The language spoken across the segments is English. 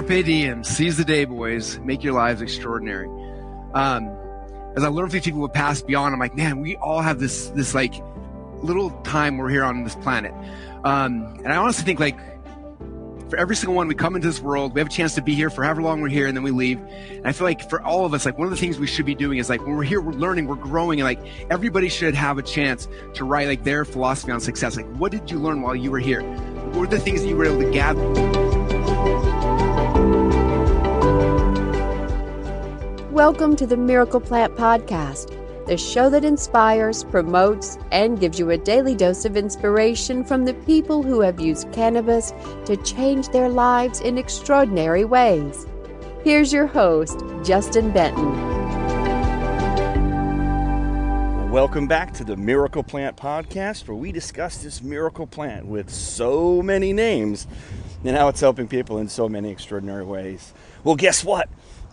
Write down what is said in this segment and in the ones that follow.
Carpe diem, seize the day, boys. Make your lives extraordinary. Um, as I learn from these people who pass beyond, I'm like, man, we all have this this like little time we're here on this planet. Um, and I honestly think like for every single one, we come into this world, we have a chance to be here for however long we're here, and then we leave. And I feel like for all of us, like one of the things we should be doing is like when we're here, we're learning, we're growing, and like everybody should have a chance to write like their philosophy on success. Like, what did you learn while you were here? What were the things that you were able to gather? Welcome to the Miracle Plant Podcast, the show that inspires, promotes, and gives you a daily dose of inspiration from the people who have used cannabis to change their lives in extraordinary ways. Here's your host, Justin Benton. Welcome back to the Miracle Plant Podcast, where we discuss this miracle plant with so many names and how it's helping people in so many extraordinary ways. Well, guess what?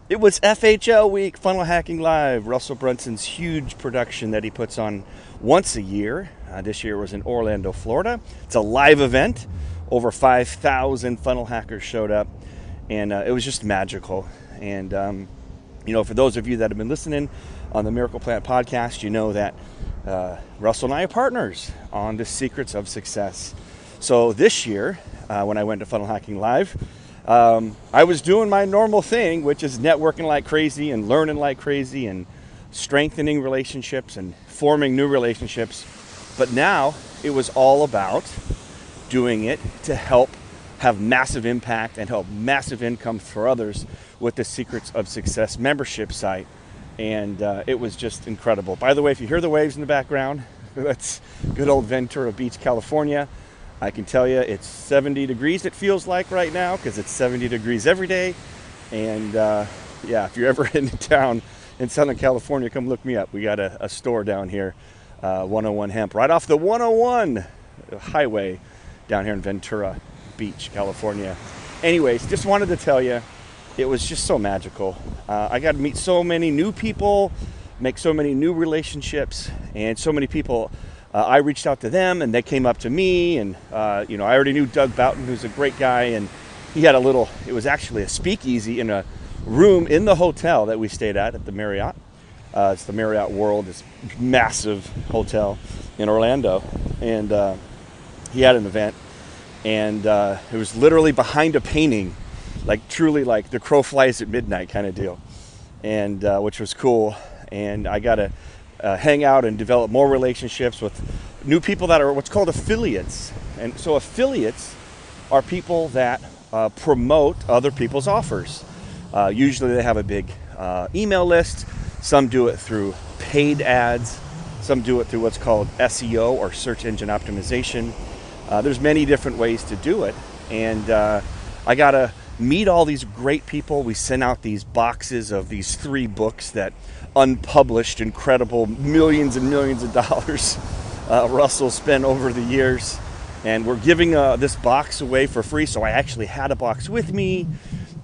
It was FHL Week, Funnel Hacking Live, Russell Brunson's huge production that he puts on once a year. Uh, this year was in Orlando, Florida. It's a live event. Over 5,000 funnel hackers showed up, and uh, it was just magical. And, um, you know, for those of you that have been listening on the Miracle Plant podcast, you know that uh, Russell and I are partners on the secrets of success. So this year, uh, when I went to Funnel Hacking Live, um, I was doing my normal thing, which is networking like crazy and learning like crazy and strengthening relationships and forming new relationships. But now it was all about doing it to help have massive impact and help massive income for others with the Secrets of Success membership site. And uh, it was just incredible. By the way, if you hear the waves in the background, that's good old Ventura Beach, California. I can tell you it's 70 degrees, it feels like right now, because it's 70 degrees every day. And uh, yeah, if you're ever in town in Southern California, come look me up. We got a, a store down here, uh, 101 Hemp, right off the 101 highway down here in Ventura Beach, California. Anyways, just wanted to tell you, it was just so magical. Uh, I got to meet so many new people, make so many new relationships, and so many people uh, I reached out to them and they came up to me. And, uh, you know, I already knew Doug Boughton, who's a great guy. And he had a little, it was actually a speakeasy in a room in the hotel that we stayed at at the Marriott. Uh, it's the Marriott World, this massive hotel in Orlando. And uh, he had an event. And uh, it was literally behind a painting, like truly like the crow flies at midnight kind of deal. And uh, which was cool. And I got a, uh, hang out and develop more relationships with new people that are what's called affiliates. And so, affiliates are people that uh, promote other people's offers. Uh, usually, they have a big uh, email list. Some do it through paid ads. Some do it through what's called SEO or search engine optimization. Uh, there's many different ways to do it, and uh, I got to meet all these great people. We sent out these boxes of these three books that unpublished, incredible millions and millions of dollars uh, Russell spent over the years. And we're giving uh, this box away for free. So I actually had a box with me,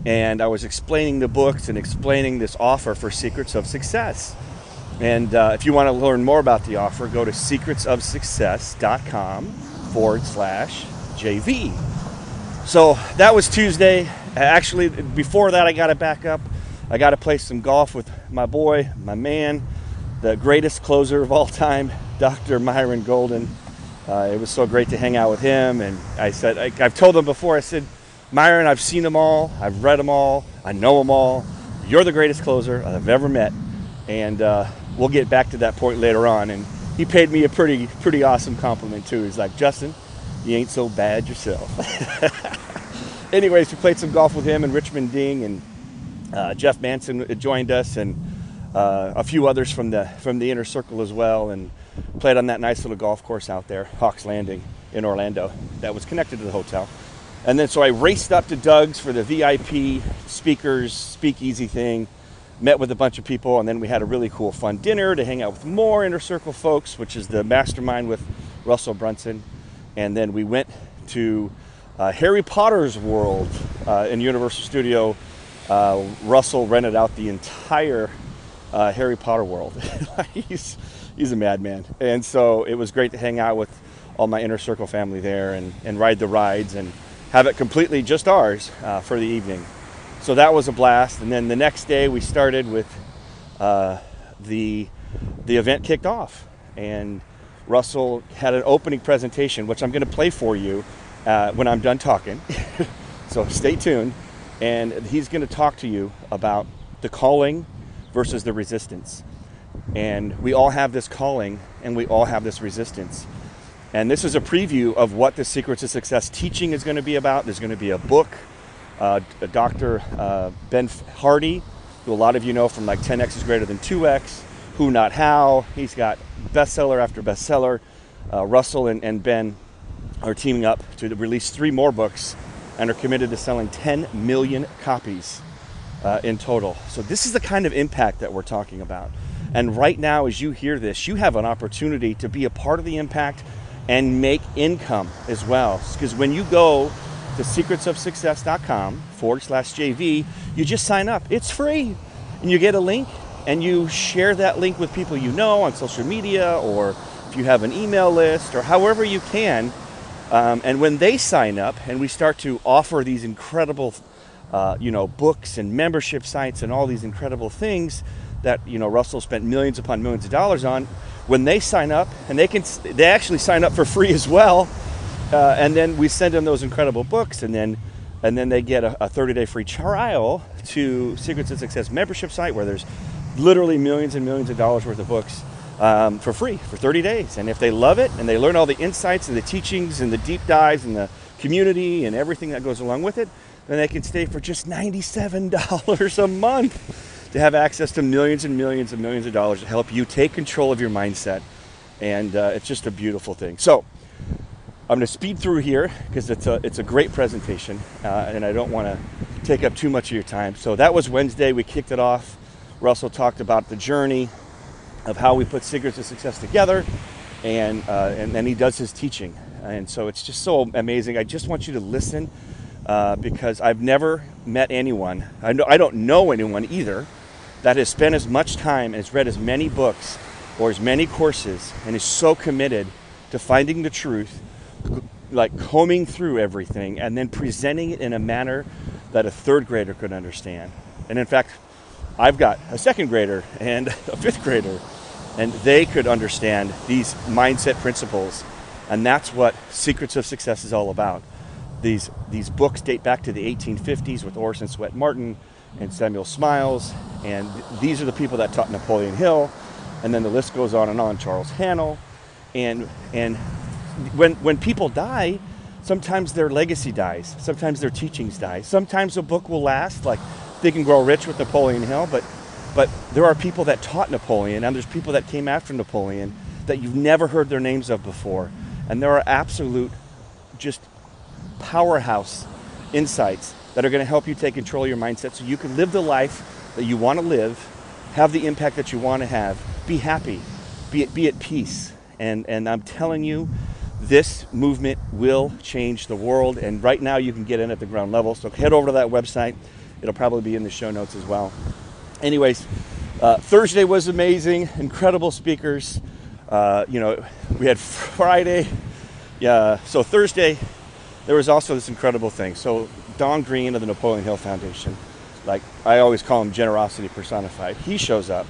and I was explaining the books and explaining this offer for Secrets of Success. And uh, if you want to learn more about the offer, go to secretsofsuccess.com forward slash JV. So that was Tuesday. Actually, before that, I got to back up. I got to play some golf with my boy, my man, the greatest closer of all time, Dr. Myron Golden. Uh, it was so great to hang out with him. And I said, I, have told him before, I said, Myron, I've seen them all, I've read them all, I know them all. You're the greatest closer I've ever met. And uh, we'll get back to that point later on. And he paid me a pretty, pretty awesome compliment too. He's like, Justin, you ain't so bad yourself. Anyways, we played some golf with him and Richmond Ding, and uh, Jeff Manson joined us, and uh, a few others from the from the inner circle as well, and played on that nice little golf course out there, Hawks Landing in Orlando, that was connected to the hotel. And then so I raced up to Doug's for the VIP speakers speakeasy thing, met with a bunch of people, and then we had a really cool fun dinner to hang out with more inner circle folks, which is the mastermind with Russell Brunson. And then we went to uh, Harry Potter's world uh, in Universal Studio. Uh, Russell rented out the entire uh, Harry Potter world. he's he's a madman, and so it was great to hang out with all my inner circle family there and, and ride the rides and have it completely just ours uh, for the evening. so that was a blast. And then the next day we started with uh, the the event kicked off, and Russell had an opening presentation, which I'm going to play for you uh, when I'm done talking. so stay tuned, and he's going to talk to you about the calling versus the resistance. And we all have this calling, and we all have this resistance. And this is a preview of what the Secrets of Success teaching is going to be about. There's going to be a book. Uh, Dr. Uh, ben Hardy, who a lot of you know from like 10x is greater than 2x, Who Not How. He's got bestseller after bestseller. Uh, Russell and, and Ben are teaming up to release three more books and are committed to selling 10 million copies uh, in total. So, this is the kind of impact that we're talking about. And right now, as you hear this, you have an opportunity to be a part of the impact and make income as well. Because when you go to secretsofsuccess.com forward slash JV, you just sign up. It's free. And you get a link and you share that link with people you know on social media or if you have an email list or however you can. Um, and when they sign up and we start to offer these incredible, uh, you know, books and membership sites and all these incredible things that, you know, Russell spent millions upon millions of dollars on, when they sign up and they can, they actually sign up for free as well. Uh, and then we send them those incredible books and then and then they get a, a 30 day free trial to Secrets of Success membership site where there's literally millions and millions of dollars worth of books um, for free for 30 days. And if they love it and they learn all the insights and the teachings and the deep dives and the community and everything that goes along with it, then they can stay for just $97 a month to have access to millions and millions and millions of dollars to help you take control of your mindset. And uh, it's just a beautiful thing. So, I'm going to speed through here because it's a, it's a great presentation uh, and I don't want to take up too much of your time. So that was Wednesday. We kicked it off. Russell talked about the journey of how we put Secrets of Success together and, uh, and then he does his teaching. And so it's just so amazing. I just want you to listen uh, because I've never met anyone, I, know, I don't know anyone either, that has spent as much time and has read as many books or as many courses and is so committed to finding the truth like combing through everything and then presenting it in a manner that a third grader could understand. And in fact, I've got a second grader and a fifth grader, and they could understand these mindset principles. And that's what Secrets of Success is all about. These, these books date back to the 1850s with Orson Swett Marden and Samuel Smiles, and these are the people that taught Napoleon Hill, and then the list goes on and on. Charles Haanel, and and when when people die, sometimes their legacy dies. Sometimes their teachings die. Sometimes a book will last, like Think and Grow Rich with Napoleon Hill, but but there are people that taught Napoleon, and there's people that came after Napoleon that you've never heard their names of before. And there are absolute just powerhouse insights that are going to help you take control of your mindset so you can live the life that you want to live, have the impact that you want to have, be happy, be, be at peace. And, and I'm telling you, this movement will change the world, and right now you can get in at the ground level. So head over to that website. It'll probably be in the show notes as well. Anyways, uh, Thursday was amazing, incredible speakers. Uh, you know, we had Friday. Yeah, so Thursday, there was also this incredible thing. So Don Green of the Napoleon Hill Foundation, like I always call him generosity personified, he shows up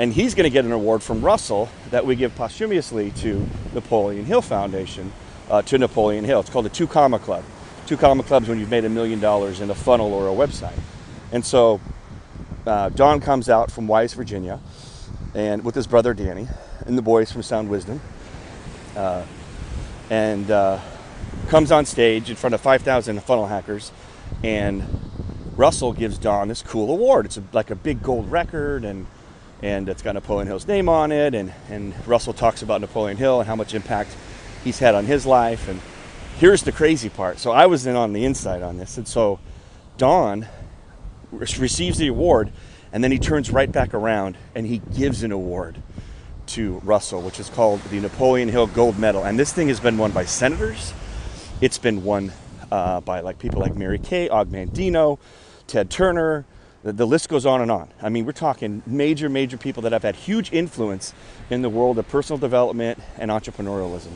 and he's going to get an award from Russell that we give posthumously to Napoleon Hill Foundation, uh, to Napoleon Hill. It's called the Two Comma Club. Two Comma Clubs when you've made a million dollars in a funnel or a website. And so uh, Don comes out from Wise, Virginia, and with his brother Danny, and the boys from Sound Wisdom, uh, and uh, comes on stage in front of 5,000 funnel hackers, and Russell gives Don this cool award. It's a, like a big gold record, and and it's got Napoleon Hill's name on it. And, and Russell talks about Napoleon Hill and how much impact he's had on his life. And here's the crazy part. So I was in on the inside on this. And so Don receives the award, and then he turns right back around and he gives an award to Russell, which is called the Napoleon Hill Gold Medal. And this thing has been won by senators. It's been won uh, by like people like Mary Kay, Og Mandino, Ted Turner, the, the list goes on and on. I mean, we're talking major, major people that have had huge influence in the world of personal development and entrepreneurialism.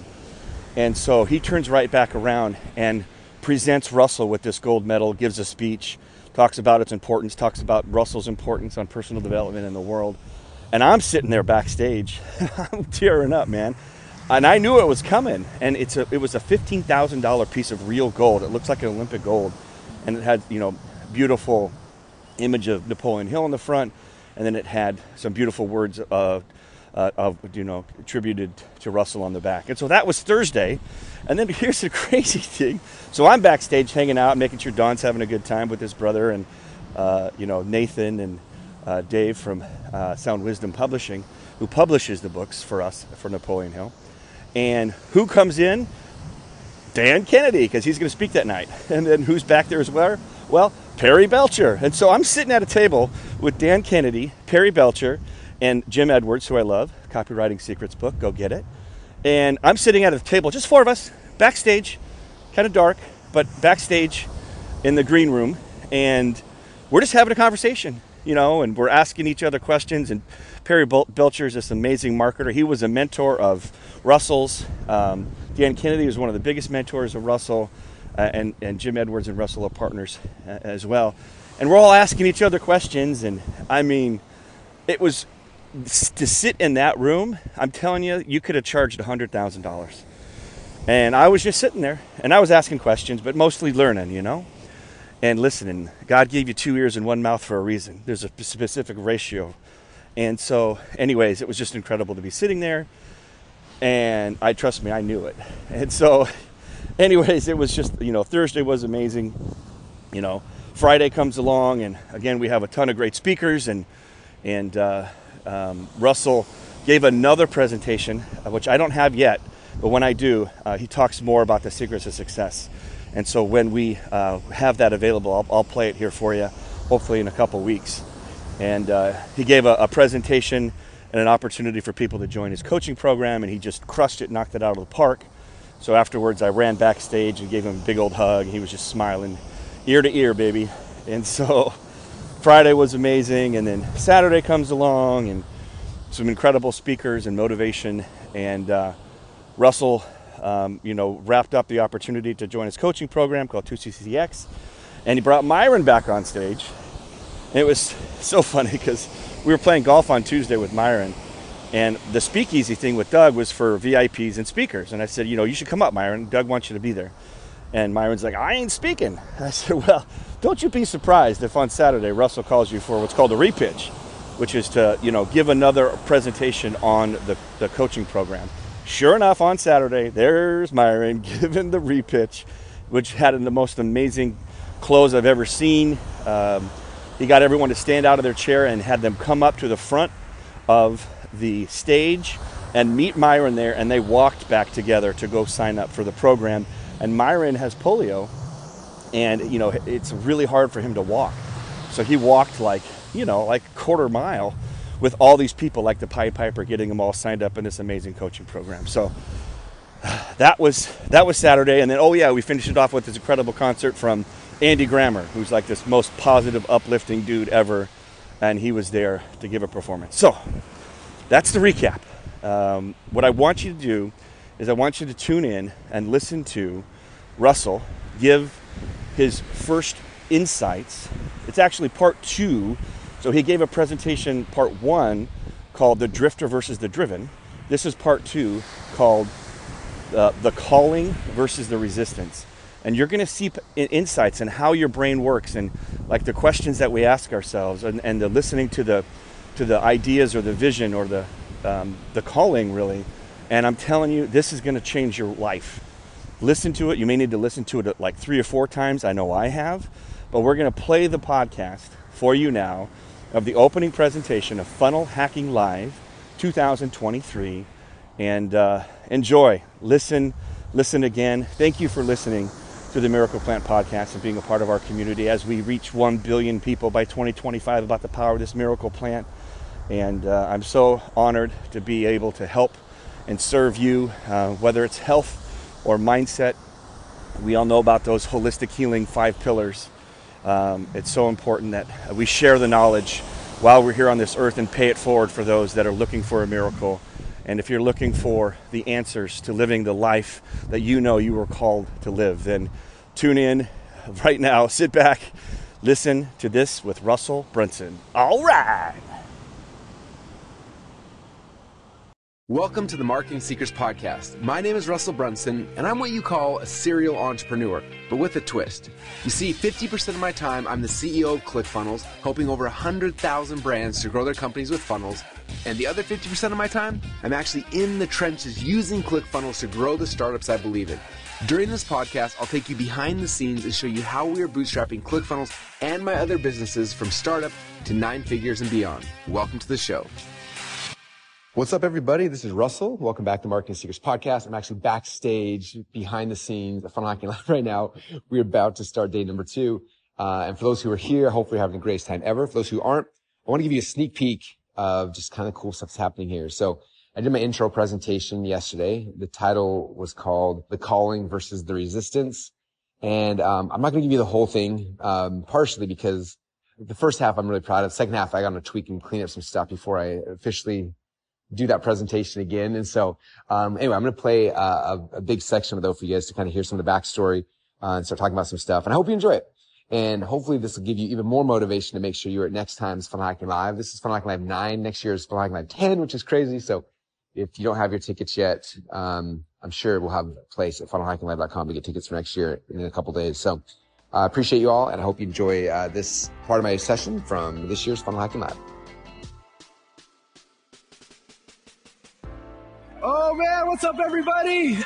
And so he turns right back around and presents Russell with this gold medal, gives a speech, talks about its importance, talks about Russell's importance on personal development in the world. And I'm sitting there backstage, I'm tearing up, man. And I knew it was coming. And it's a, it was a $15,000 piece of real gold. It looks like an Olympic gold. And it had, you know, beautiful image of Napoleon Hill in the front. And then it had some beautiful words of, uh, of you know, attributed to Russell on the back. And so that was Thursday. And then here's the crazy thing. So I'm backstage hanging out, making sure Don's having a good time with his brother and, uh, you know, Nathan and uh, Dave from uh, Sound Wisdom Publishing, who publishes the books for us for Napoleon Hill. And who comes in? Dan Kennedy, because he's going to speak that night. And then who's back there as well? Well, Perry Belcher. And so I'm sitting at a table with Dan Kennedy, Perry Belcher, and Jim Edwards, who I love, Copywriting Secrets book, go get it. And I'm sitting at a table, just four of us, backstage, kind of dark, but backstage in the green room. And we're just having a conversation, you know, and we're asking each other questions. And Perry Belcher is this amazing marketer. He was a mentor of Russell's. Um, Dan Kennedy was one of the biggest mentors of Russell, uh, and, and Jim Edwards and Russell are partners uh, as well. And we're all asking each other questions, and I mean, it was to sit in that room. I'm telling you, you could have charged $100,000. And I was just sitting there, and I was asking questions, but mostly learning, you know, and listening. God gave you two ears and one mouth for a reason. There's a specific ratio. And so, anyways, it was just incredible to be sitting there and I trust me, I knew it. And so, anyways, it was just you know Thursday was amazing. You know, Friday comes along, and again we have a ton of great speakers, and and uh, um, Russell gave another presentation, uh, which I don't have yet, but when I do, uh, he talks more about the secrets of success. And so when we uh, have that available, I'll, I'll, play it here for you, hopefully in a couple weeks. And uh, he gave a, a presentation and an opportunity for people to join his coaching program, and he just crushed it, knocked it out of the park. So afterwards, I ran backstage and gave him a big old hug. He was just smiling, ear to ear, baby. And so Friday was amazing, and then Saturday comes along, and some incredible speakers and motivation. And uh, Russell, um, you know, wrapped up the opportunity to join his coaching program called 2CCX, and he brought Myron back on stage. And it was so funny because we were playing golf on Tuesday with Myron, and the speakeasy thing with Doug was for VIPs and speakers. And I said, you know, you should come up, Myron. Doug wants you to be there. And Myron's like, I ain't speaking. I said, well, don't you be surprised if on Saturday Russell calls you for what's called a repitch, which is to, you know, give another presentation on the, the coaching program. Sure enough, on Saturday, there's Myron giving the repitch, which had in the most amazing close I've ever seen. Um, he got everyone to stand out of their chair and had them come up to the front of the stage and meet Myron there, and they walked back together to go sign up for the program. And Myron has polio, and you know it's really hard for him to walk, so he walked like you know like a quarter mile with all these people like the Pied Piper, getting them all signed up in this amazing coaching program. So that was that was Saturday, and then oh yeah, we finished it off with this incredible concert from Andy Grammer, who's like this most positive, uplifting dude ever, and he was there to give a performance. So that's the recap. Um, what I want you to do is I want you to tune in and listen to Russell give his first insights. It's actually part two. So he gave a presentation, part one, called The Drifter versus the Driven. This is part two, called uh, The Calling versus the Resistance and you're going to see insights in how your brain works and like the questions that we ask ourselves and, and the listening to the to the ideas or the vision or the um, the calling really and i'm telling you this is going to change your life listen to it. You may need to listen to it like three or four times. I know i have. But we're going to play the podcast for you now of the opening presentation of funnel hacking live 2023 and uh, enjoy. Listen listen again. Thank you for listening to the Miracle Plant podcast and being a part of our community as we reach 1 billion people by 2025 about the power of this miracle plant. And uh, I'm so honored to be able to help and serve you, uh, whether it's health or mindset. We all know about those holistic healing five pillars. Um, it's so important that we share the knowledge while we're here on this earth and pay it forward for those that are looking for a miracle. And if you're looking for the answers to living the life that you know you were called to live, then tune in right now, sit back, Listen to this with Russell Brunson. All right. Welcome to the Marketing Secrets Podcast. My name is Russell Brunson, and I'm what you call a serial entrepreneur, but with a twist. You see, 50% of my time, I'm the CEO of ClickFunnels, helping over 100,000 brands to grow their companies with funnels. And the other 50% of my time, I'm actually in the trenches using ClickFunnels to grow the startups I believe in. During this podcast, I'll take you behind the scenes and show you how we are bootstrapping ClickFunnels and my other businesses from startup to nine figures and beyond. Welcome to the show. What's up, everybody? This is Russell. Welcome back to Marketing Secrets Podcast. I'm actually backstage behind the scenes at Funnel Hacking Live right now. We're about to start day number two. Uh, and for those who are here, hopefully having the greatest time ever. For those who aren't, I want to give you a sneak peek of just kind of cool stuff that's happening here. So I did my intro presentation yesterday. The title was called The Calling versus the Resistance. And um, I'm not going to give you the whole thing, um, partially because the first half I'm really proud of. The second half I got to tweak and clean up some stuff before I officially do that presentation again. And so, um, anyway, I'm going to play a, a, a, big section of it for you guys to kind of hear some of the backstory uh, and start talking about some stuff. And I hope you enjoy it. And hopefully this will give you even more motivation to make sure you're at next time's Funnel Hacking Live. This is Funnel Hacking Live 9. Next year is Funnel Hacking Live 10, which is crazy. So if you don't have your tickets yet, um, I'm sure we'll have a place at funnelhackinglive.com to get tickets for next year in a couple days. So I uh, appreciate you all, and I hope you enjoy uh, this part of my session from this year's Funnel Hacking Live. Oh man, what's up, everybody?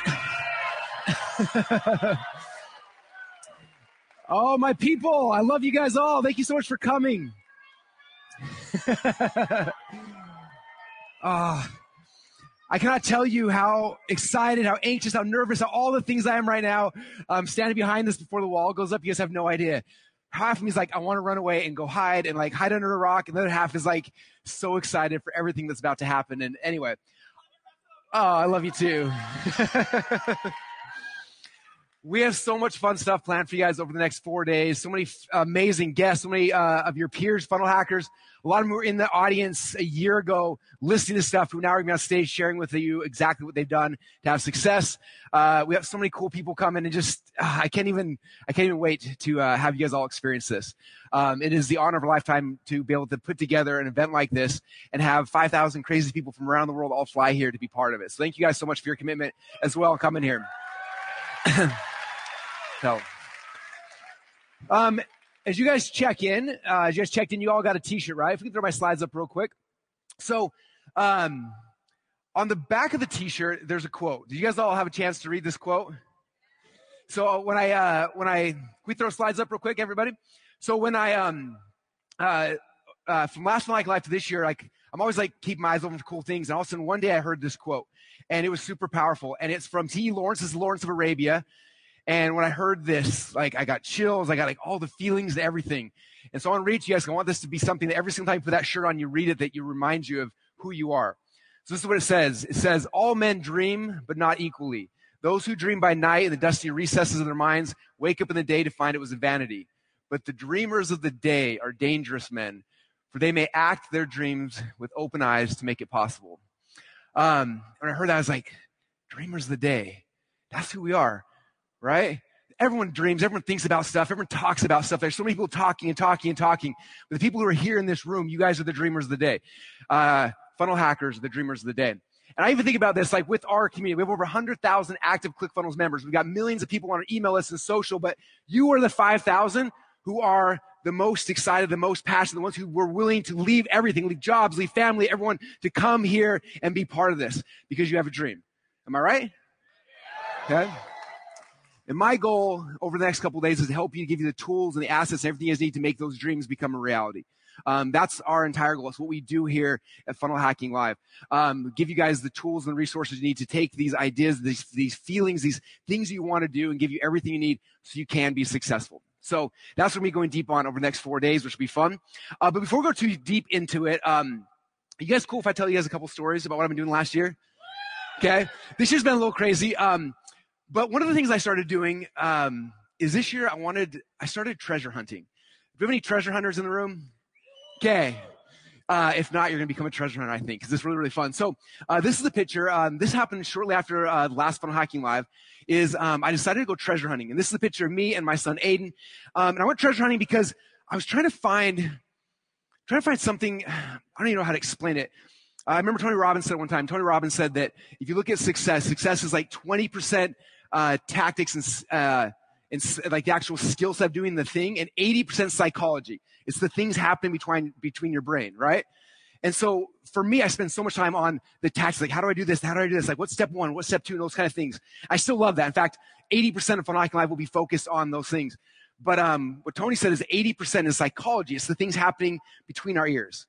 oh, my people, I love you guys all. Thank you so much for coming. Ah. I cannot tell you how excited, how anxious, how nervous, how all the things I am right now. Um, standing behind this before the wall goes up. You guys have no idea. Half of me is like, I want to run away and go hide and like hide under a rock. And the other half is like, so excited for everything that's about to happen. And anyway, oh, I love you too. we have so much fun stuff planned for you guys over the next four days. So many f- amazing guests, so many uh, of your peers, funnel hackers. A lot of them were in the audience a year ago listening to stuff who now are going to be on stage sharing with you exactly what they've done to have success. Uh, we have so many cool people coming and just, uh, I can't even, I can't even wait to uh, have you guys all experience this. Um, it is the honor of a lifetime to be able to put together an event like this and have 5,000 crazy people from around the world all fly here to be part of it. So thank you guys so much for your commitment as well coming here. So, um, as you guys check in, uh, as you guys checked in, you all got a T-shirt, right? If we can throw my slides up real quick. So, um, on the back of the T-shirt, there's a quote. Did you guys all have a chance to read this quote? So uh, when I uh, when I we throw slides up real quick, everybody. So when I um uh, uh from last night life to this year, like I'm always like keep my eyes open for cool things, and all of a sudden one day I heard this quote, and it was super powerful, and it's from T. Lawrence. Is Lawrence of Arabia. And when I heard this, like I got chills, I got like all the feelings and everything. And so I want to read to you guys. I want this to be something that every single time you put that shirt on, you read it, that you remind you of who you are. So this is what it says. It says, all men dream, but not equally. Those who dream by night in the dusty recesses of their minds wake up in the day to find it was a vanity. But the dreamers of the day are dangerous men, for they may act their dreams with open eyes to make it possible. Um, when I heard that, I was like, dreamers of the day. That's who we are right? Everyone dreams, everyone thinks about stuff, everyone talks about stuff. There's so many people talking and talking and talking. But the people who are here in this room, you guys are the dreamers of the day. Uh, funnel hackers are the dreamers of the day. And I even think about this, like with our community, we have over 100,000 active ClickFunnels members. We've got millions of people on our email list and social, but you are the 5,000 who are the most excited, the most passionate, the ones who were willing to leave everything, leave jobs, leave family, everyone to come here and be part of this because you have a dream. Am I right? Okay. And my goal over the next couple days is to help you give you the tools and the assets and everything you need to make those dreams become a reality. Um, that's our entire goal. It's what we do here at Funnel Hacking Live. Um, give you guys the tools and resources you need to take these ideas, these, these feelings, these things you want to do, and give you everything you need so you can be successful. So that's what we're going deep on over the next four days, which will be fun. Uh, but before we go too deep into it, um, you guys cool if I tell you guys a couple stories about what I've been doing last year? Okay. This year's been a little crazy. Um, but one of the things I started doing um, is this year I wanted, I started treasure hunting. Do we have any treasure hunters in the room? Okay. Uh, if not, you're going to become a treasure hunter, I think, because it's really, really fun. So uh, this is a picture. Um, this happened shortly after uh, last Funnel Hacking Live. Is um, I decided to go treasure hunting, and this is a picture of me and my son Aiden. Um, and I went treasure hunting because I was trying to find, trying to find something. I don't even know how to explain it. I remember Tony Robbins said one time. Tony Robbins said that if you look at success, success is like 20% uh, tactics and uh, and like the actual skill set of doing the thing, and 80% psychology. It's the things happening between between your brain, right? And so for me, I spend so much time on the tactics, like how do I do this? How do I do this? Like what's step one? What's step two? And those kind of things. I still love that. In fact, 80% of Hacking Live will be focused on those things. But um, what Tony said is 80% is psychology. It's the things happening between our ears.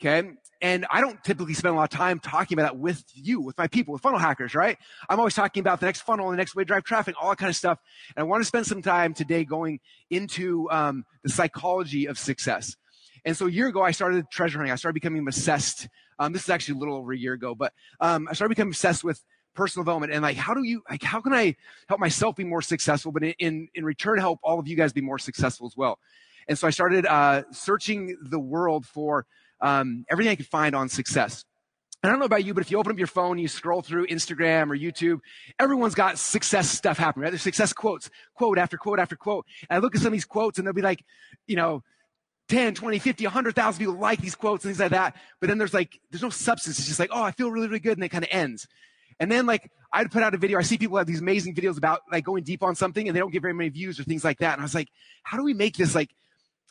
Okay. And I don't typically spend a lot of time talking about that with you, with my people, with funnel hackers, right? I'm always talking about the next funnel, the next way to drive traffic, all that kind of stuff. And I want to spend some time today going into um, the psychology of success. And so a year ago, I started treasure hunting. I started becoming obsessed. Um, this is actually a little over a year ago, but um, I started becoming obsessed with personal development and like how do you like how can I help myself be more successful, but in in return help all of you guys be more successful as well. And so I started uh, searching the world for um, everything I could find on success. And I don't know about you, but if you open up your phone, you scroll through Instagram or YouTube, everyone's got success stuff happening, right? There's success quotes, quote after quote after quote. And I look at some of these quotes and they'll be like, you know, 10, 20, 50, 100,000 people like these quotes and things like that. But then there's like, there's no substance. It's just like, oh, I feel really, really good. And it kind of ends. And then like, I'd put out a video. I see people have these amazing videos about like going deep on something and they don't get very many views or things like that. And I was like, how do we make this like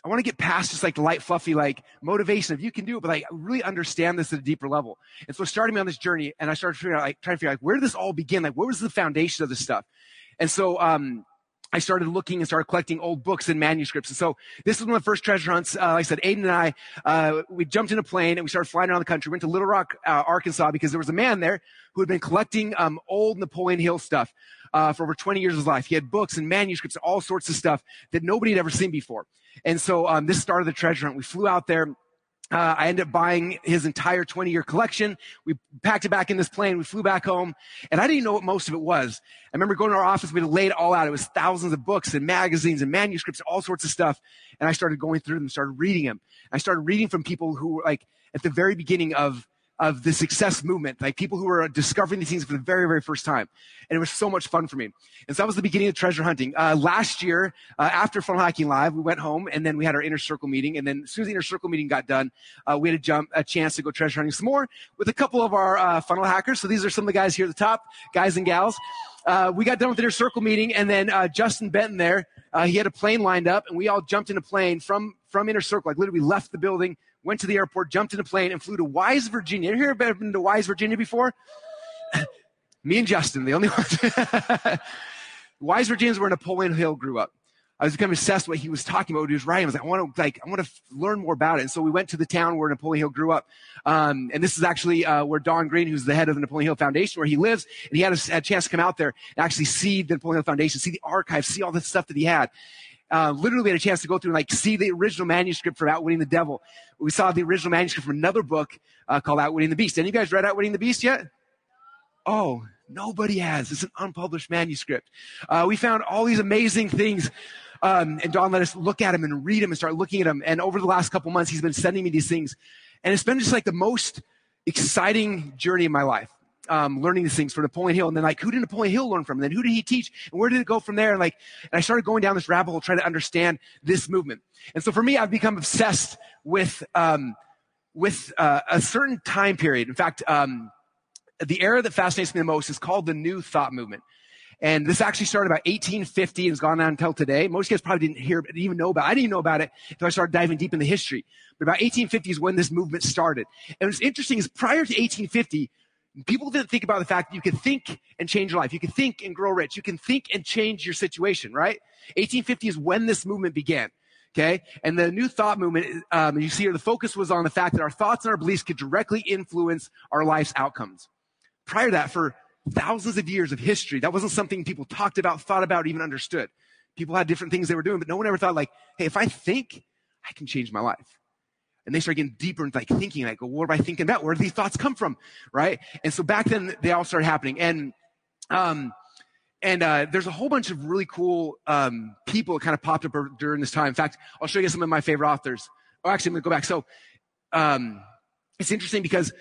I want to get past just like light, fluffy, like motivation if you can do it, but like really understand this at a deeper level. And so starting me on this journey and I started figuring out, like, trying to figure out like, where did this all begin? Like, what was the foundation of this stuff? And so, um, I started looking and started collecting old books and manuscripts. And so this was one of the first treasure hunts. Uh, like I said, Aiden and I, uh, we jumped in a plane and we started flying around the country. We went to Little Rock, uh, Arkansas because there was a man there who had been collecting, um, old Napoleon Hill stuff, uh, for over 20 years of his life. He had books and manuscripts, and all sorts of stuff that nobody had ever seen before. And so, um, this started the treasure hunt. We flew out there. Uh, I ended up buying his entire 20 year collection. We packed it back in this plane. We flew back home and I didn't know what most of it was. I remember going to our office. We laid it all out. It was thousands of books and magazines and manuscripts, all sorts of stuff. And I started going through them, started reading them. I started reading from people who were like at the very beginning of of the success movement, like people who were discovering these things for the very, very first time. And it was so much fun for me. And so that was the beginning of treasure hunting. Uh, last year, uh, after Funnel Hacking Live, we went home and then we had our inner circle meeting. And then as soon as the inner circle meeting got done, uh, we had a jump, a chance to go treasure hunting some more with a couple of our uh, funnel hackers. So these are some of the guys here at the top, guys and gals. Uh, we got done with the inner circle meeting and then uh, Justin Benton there, he had a plane lined up and we all jumped in a plane from, from inner circle, like literally left the building, went to the airport, jumped in a plane, and flew to Wise, Virginia. You ever been to Wise, Virginia before? Me and Justin, the only ones. Wise, Virginia is where Napoleon Hill grew up. I was becoming obsessed with what he was talking about, what he was writing. I was like, I want to like, I want to learn more about it. And so we went to the town where Napoleon Hill grew up. Um, and this is actually uh, where Don Green, who's the head of the Napoleon Hill Foundation, where he lives, and he had a, had a chance to come out there and actually see the Napoleon Hill Foundation, see the archives, see all the stuff that he had uh, literally had a chance to go through and like see the original manuscript for Outwitting the Devil. We saw the original manuscript from another book uh, called Outwitting the Beast. Any of you guys read Outwitting the Beast yet? Oh, nobody has. It's an unpublished manuscript. Uh, we found all these amazing things. Um, and Don let us look at them and read them and start looking at them. And over the last couple months, he's been sending me these things. And it's been just like the most exciting journey of my life um, learning these things from Napoleon Hill. And then like, who did Napoleon Hill learn from? And then who did he teach? And where did it go from there? And like, and I started going down this rabbit hole trying to understand this movement. And so for me, I've become obsessed with, um, with uh, a certain time period. In fact, um, the era that fascinates me the most is called the New Thought Movement. And this actually started about 1850 and has gone on until today. Most guys probably didn't hear, didn't even know about it. I didn't even know about it until I started diving deep in the history. But about 1850 is when this movement started. And what's interesting is prior to 1850, People didn't think about the fact that you can think and change your life. You can think and grow rich. You can think and change your situation, right? 1850 is when this movement began. Okay. And the new thought movement, um, you see here, the focus was on the fact that our thoughts and our beliefs could directly influence our life's outcomes. Prior to that, for thousands of years of history, that wasn't something people talked about, thought about, even understood. People had different things they were doing, but no one ever thought like, hey, if I think, I can change my life. And they start getting deeper into like thinking, like, well, what am I thinking about? Where do these thoughts come from? Right? And so back then they all started happening. And, um, and uh, there's a whole bunch of really cool um, people that kind of popped up during this time. In fact, I'll show you some of my favorite authors. Oh, actually, I'm going to go back. So um, it's interesting because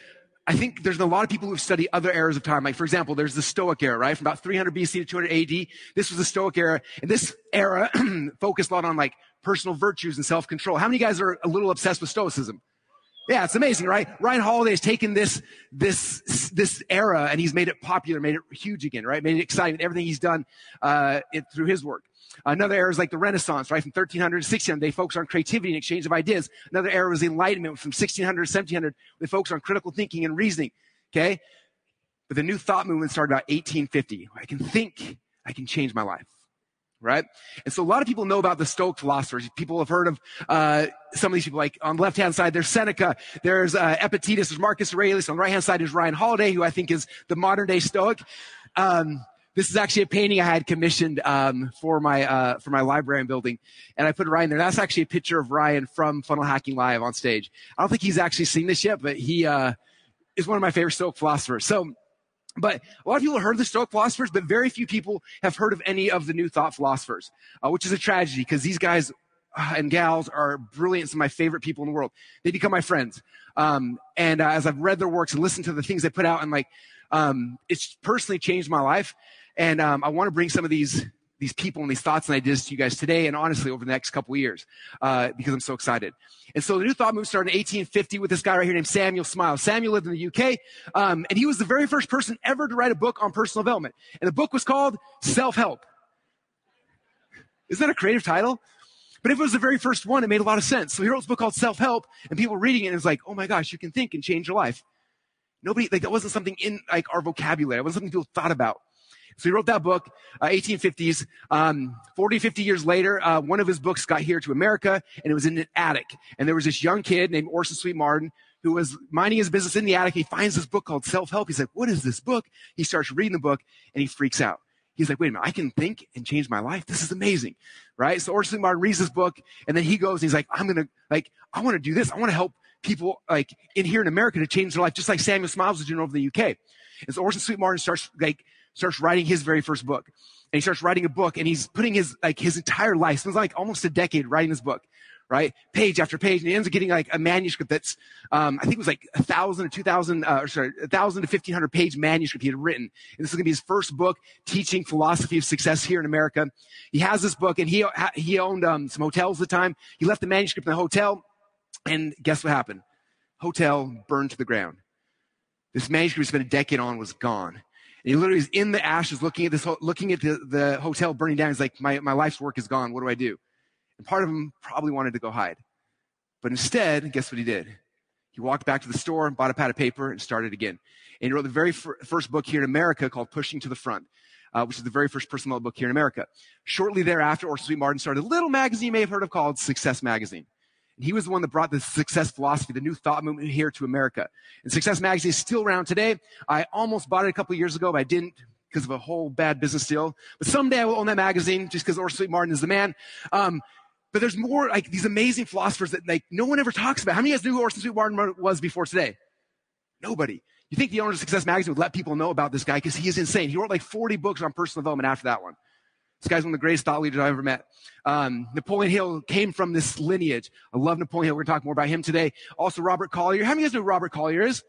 I think there's a lot of people who've studied other eras of time. Like, for example, there's the Stoic era, right? From about 300 BC to 200 AD. This was the Stoic era. And this era focused a lot on like personal virtues and self-control. How many guys are a little obsessed with Stoicism? Yeah, it's amazing, right? Ryan Holiday has taken this, this, this era and he's made it popular, made it huge again, right? Made it exciting. Everything he's done, uh, it, through his work. Another era is like the Renaissance, right? From 1300 to 1600, they focus on creativity and exchange of ideas. Another era was the Enlightenment from 1600 to 1700. They focus on critical thinking and reasoning. Okay. But the new thought movement started about 1850. I can think, I can change my life. Right? And so a lot of people know about the Stoic philosophers. People have heard of, uh, some of these people, like on the left-hand side, there's Seneca, there's, uh, Epictetus, there's Marcus Aurelius. On the right-hand side is Ryan Holiday, who I think is the modern day Stoic. Um, this is actually a painting I had commissioned um, for my uh, for my library and building, and I put Ryan there. That's actually a picture of Ryan from Funnel Hacking Live on stage. I don't think he's actually seen this yet, but he uh, is one of my favorite Stoic philosophers. So, but a lot of people have heard of the Stoic philosophers, but very few people have heard of any of the New Thought philosophers, uh, which is a tragedy because these guys uh, and gals are brilliant. Some of my favorite people in the world. They become my friends. Um, and uh, as I've read their works and listened to the things they put out, and like, um, it's personally changed my life. And um, I want to bring some of these these people and these thoughts and ideas to you guys today and honestly over the next couple years uh, because I'm so excited. And so the New Thought movement started in 1850 with this guy right here named Samuel Smiles. Samuel lived in the UK, um, and he was the very first person ever to write a book on personal development. And the book was called Self Help. Isn't that a creative title? But if it was the very first one, it made a lot of sense. So he wrote this book called Self Help, and people reading it and it was like, oh my gosh, you can think and change your life. Nobody, like, that wasn't something in, like, our vocabulary. It wasn't something people thought about. So he wrote that book, uh, 1850s. Um, 40, 50 years later, uh, one of his books got here to America, and it was in an attic. And there was this young kid named Orson Swett Marden who was minding his business in the attic. He finds this book called Self Help. He's like, "What is this book?" He starts reading the book, and he freaks out. He's like, "Wait a minute! I can think and change my life. This is amazing, right?" So Orson Swett Marden reads this book, and then he goes, he's like, "I'm gonna like, I want to do this. I want to help." People like in here in America to change their life, just like Samuel Smiles is doing over the UK. And so Orson Swett Marden starts like starts writing his very first book. And he starts writing a book and he's putting his, like, his entire life, it's like almost a decade writing this book, right? Page after page. And he ends up getting like a manuscript that's, um, I think it was like a thousand or two thousand, uh, sorry, a thousand to fifteen hundred page manuscript he had written. And this is going to be his first book teaching philosophy of success here in America. He has this book and he, he owned, um, some hotels at the time. He left the manuscript in the hotel and guess what happened? Hotel burned to the ground. This manuscript he spent a decade on was gone. And he literally is in the ashes looking at this, looking at the, the hotel burning down. He's like, my, my life's work is gone. What do I do? And part of him probably wanted to go hide. But instead, guess what he did? He walked back to the store, and bought a pad of paper, and started again. And he wrote the very fir- first book here in America called Pushing to the Front, uh, which is the very first personal book here in America. Shortly thereafter, Orson Swett Marden started a little magazine you may have heard of called Success Magazine. He was the one that brought the success philosophy, the new thought movement here to America. And Success Magazine is still around today. I almost bought it a couple years ago, but I didn't because of a whole bad business deal. But someday I will own that magazine just because Orson Swett Marden is the man. Um, but there's more like these amazing philosophers that like no one ever talks about. How many of you guys knew who Orson Swett Marden was before today? Nobody. You think the owner of Success Magazine would let people know about this guy because he is insane. He wrote like 40 books on personal development after that one. This guy's one of the greatest thought leaders I've ever met. Um, Napoleon Hill came from this lineage. I love Napoleon Hill. We're going to talk more about him today. Also, Robert Collier. How many of you guys know Robert Collier is?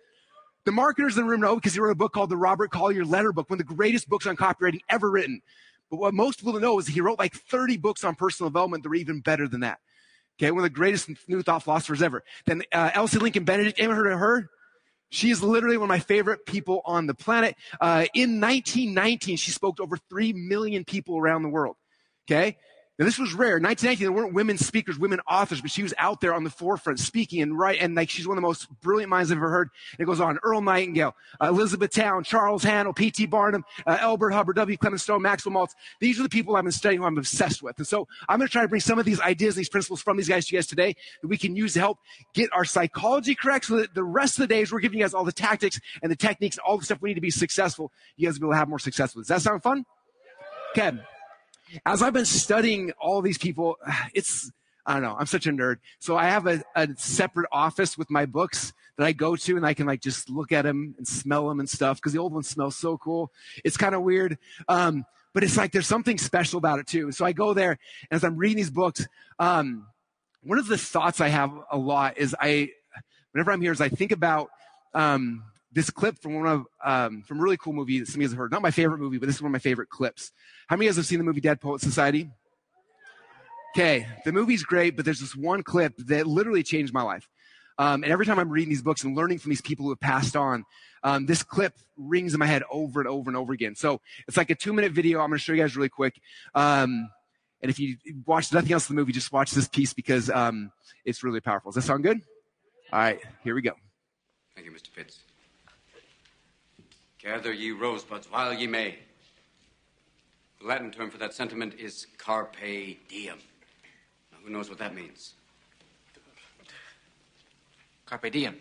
The marketers in the room know because he wrote a book called the Robert Collier Letter Book, one of the greatest books on copywriting ever written. But what most people don't know is he wrote like 30 books on personal development that were even better than that. Okay, one of the greatest new thought philosophers ever. Then uh, Elsie Lincoln Benedict, anyone heard of her? She is literally one of my favorite people on the planet. Uh, in 1919, she spoke to over 3 million people around the world. Okay? Now this was rare. 1919, there weren't women speakers, women authors, but she was out there on the forefront speaking and right, and like she's one of the most brilliant minds I've ever heard. And it goes on. Earl Nightingale, uh, Elizabeth Towne, Charles Haanel, P.T. Barnum, uh, Elbert Hubbard, W. Clement Stone, Maxwell Maltz. These are the people I've been studying who I'm obsessed with. And so I'm going to try to bring some of these ideas, these principles from these guys to you guys today that we can use to help get our psychology correct so that the rest of the days we're giving you guys all the tactics and the techniques, all the stuff we need to be successful. You guys will be able to have more success with. Does that sound fun? Okay as I've been studying all these people, it's, I don't know, I'm such a nerd. So I have a, a separate office with my books that I go to and I can like just look at them and smell them and stuff because the old ones smell so cool. It's kind of weird. Um, but it's like there's something special about it too. So I go there and as I'm reading these books, um, one of the thoughts I have a lot is I, whenever I'm here, is I think about um, this clip from one of um, from a really cool movie that some of you have heard. Not my favorite movie, but this is one of my favorite clips. How many of you guys have seen the movie Dead Poet Society? Okay, the movie's great, but there's this one clip that literally changed my life. Um, and every time I'm reading these books and learning from these people who have passed on, um, this clip rings in my head over and over and over again. So it's like a two minute video. I'm going to show you guys really quick. Um, and if you watch nothing else in the movie, just watch this piece because um, it's really powerful. Does that sound good? All right, here we go. Thank you, Mr. Pitts. Gather ye rosebuds while ye may. The Latin term for that sentiment is carpe diem. Now, who knows what that means? Carpe diem.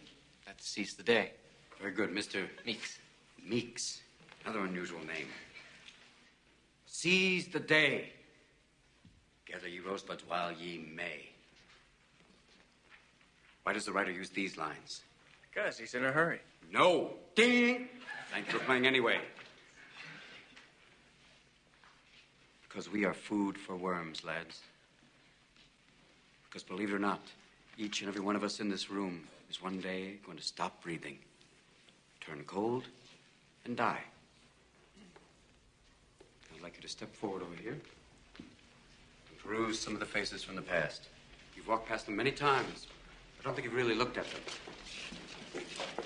That's seize the day. Very good, Mr. Meeks. Meeks. Another unusual name. Seize the day. Gather ye rosebuds while ye may. Why does the writer use these lines? Because he's in a hurry. No. Ding! Thank you for playing anyway. Because we are food for worms, lads. Because believe it or not, each and every one of us in this room is one day going to stop breathing, turn cold, and die. I'd like you to step forward over here and peruse some of the faces from the past. You've walked past them many times. I don't think you've really looked at them.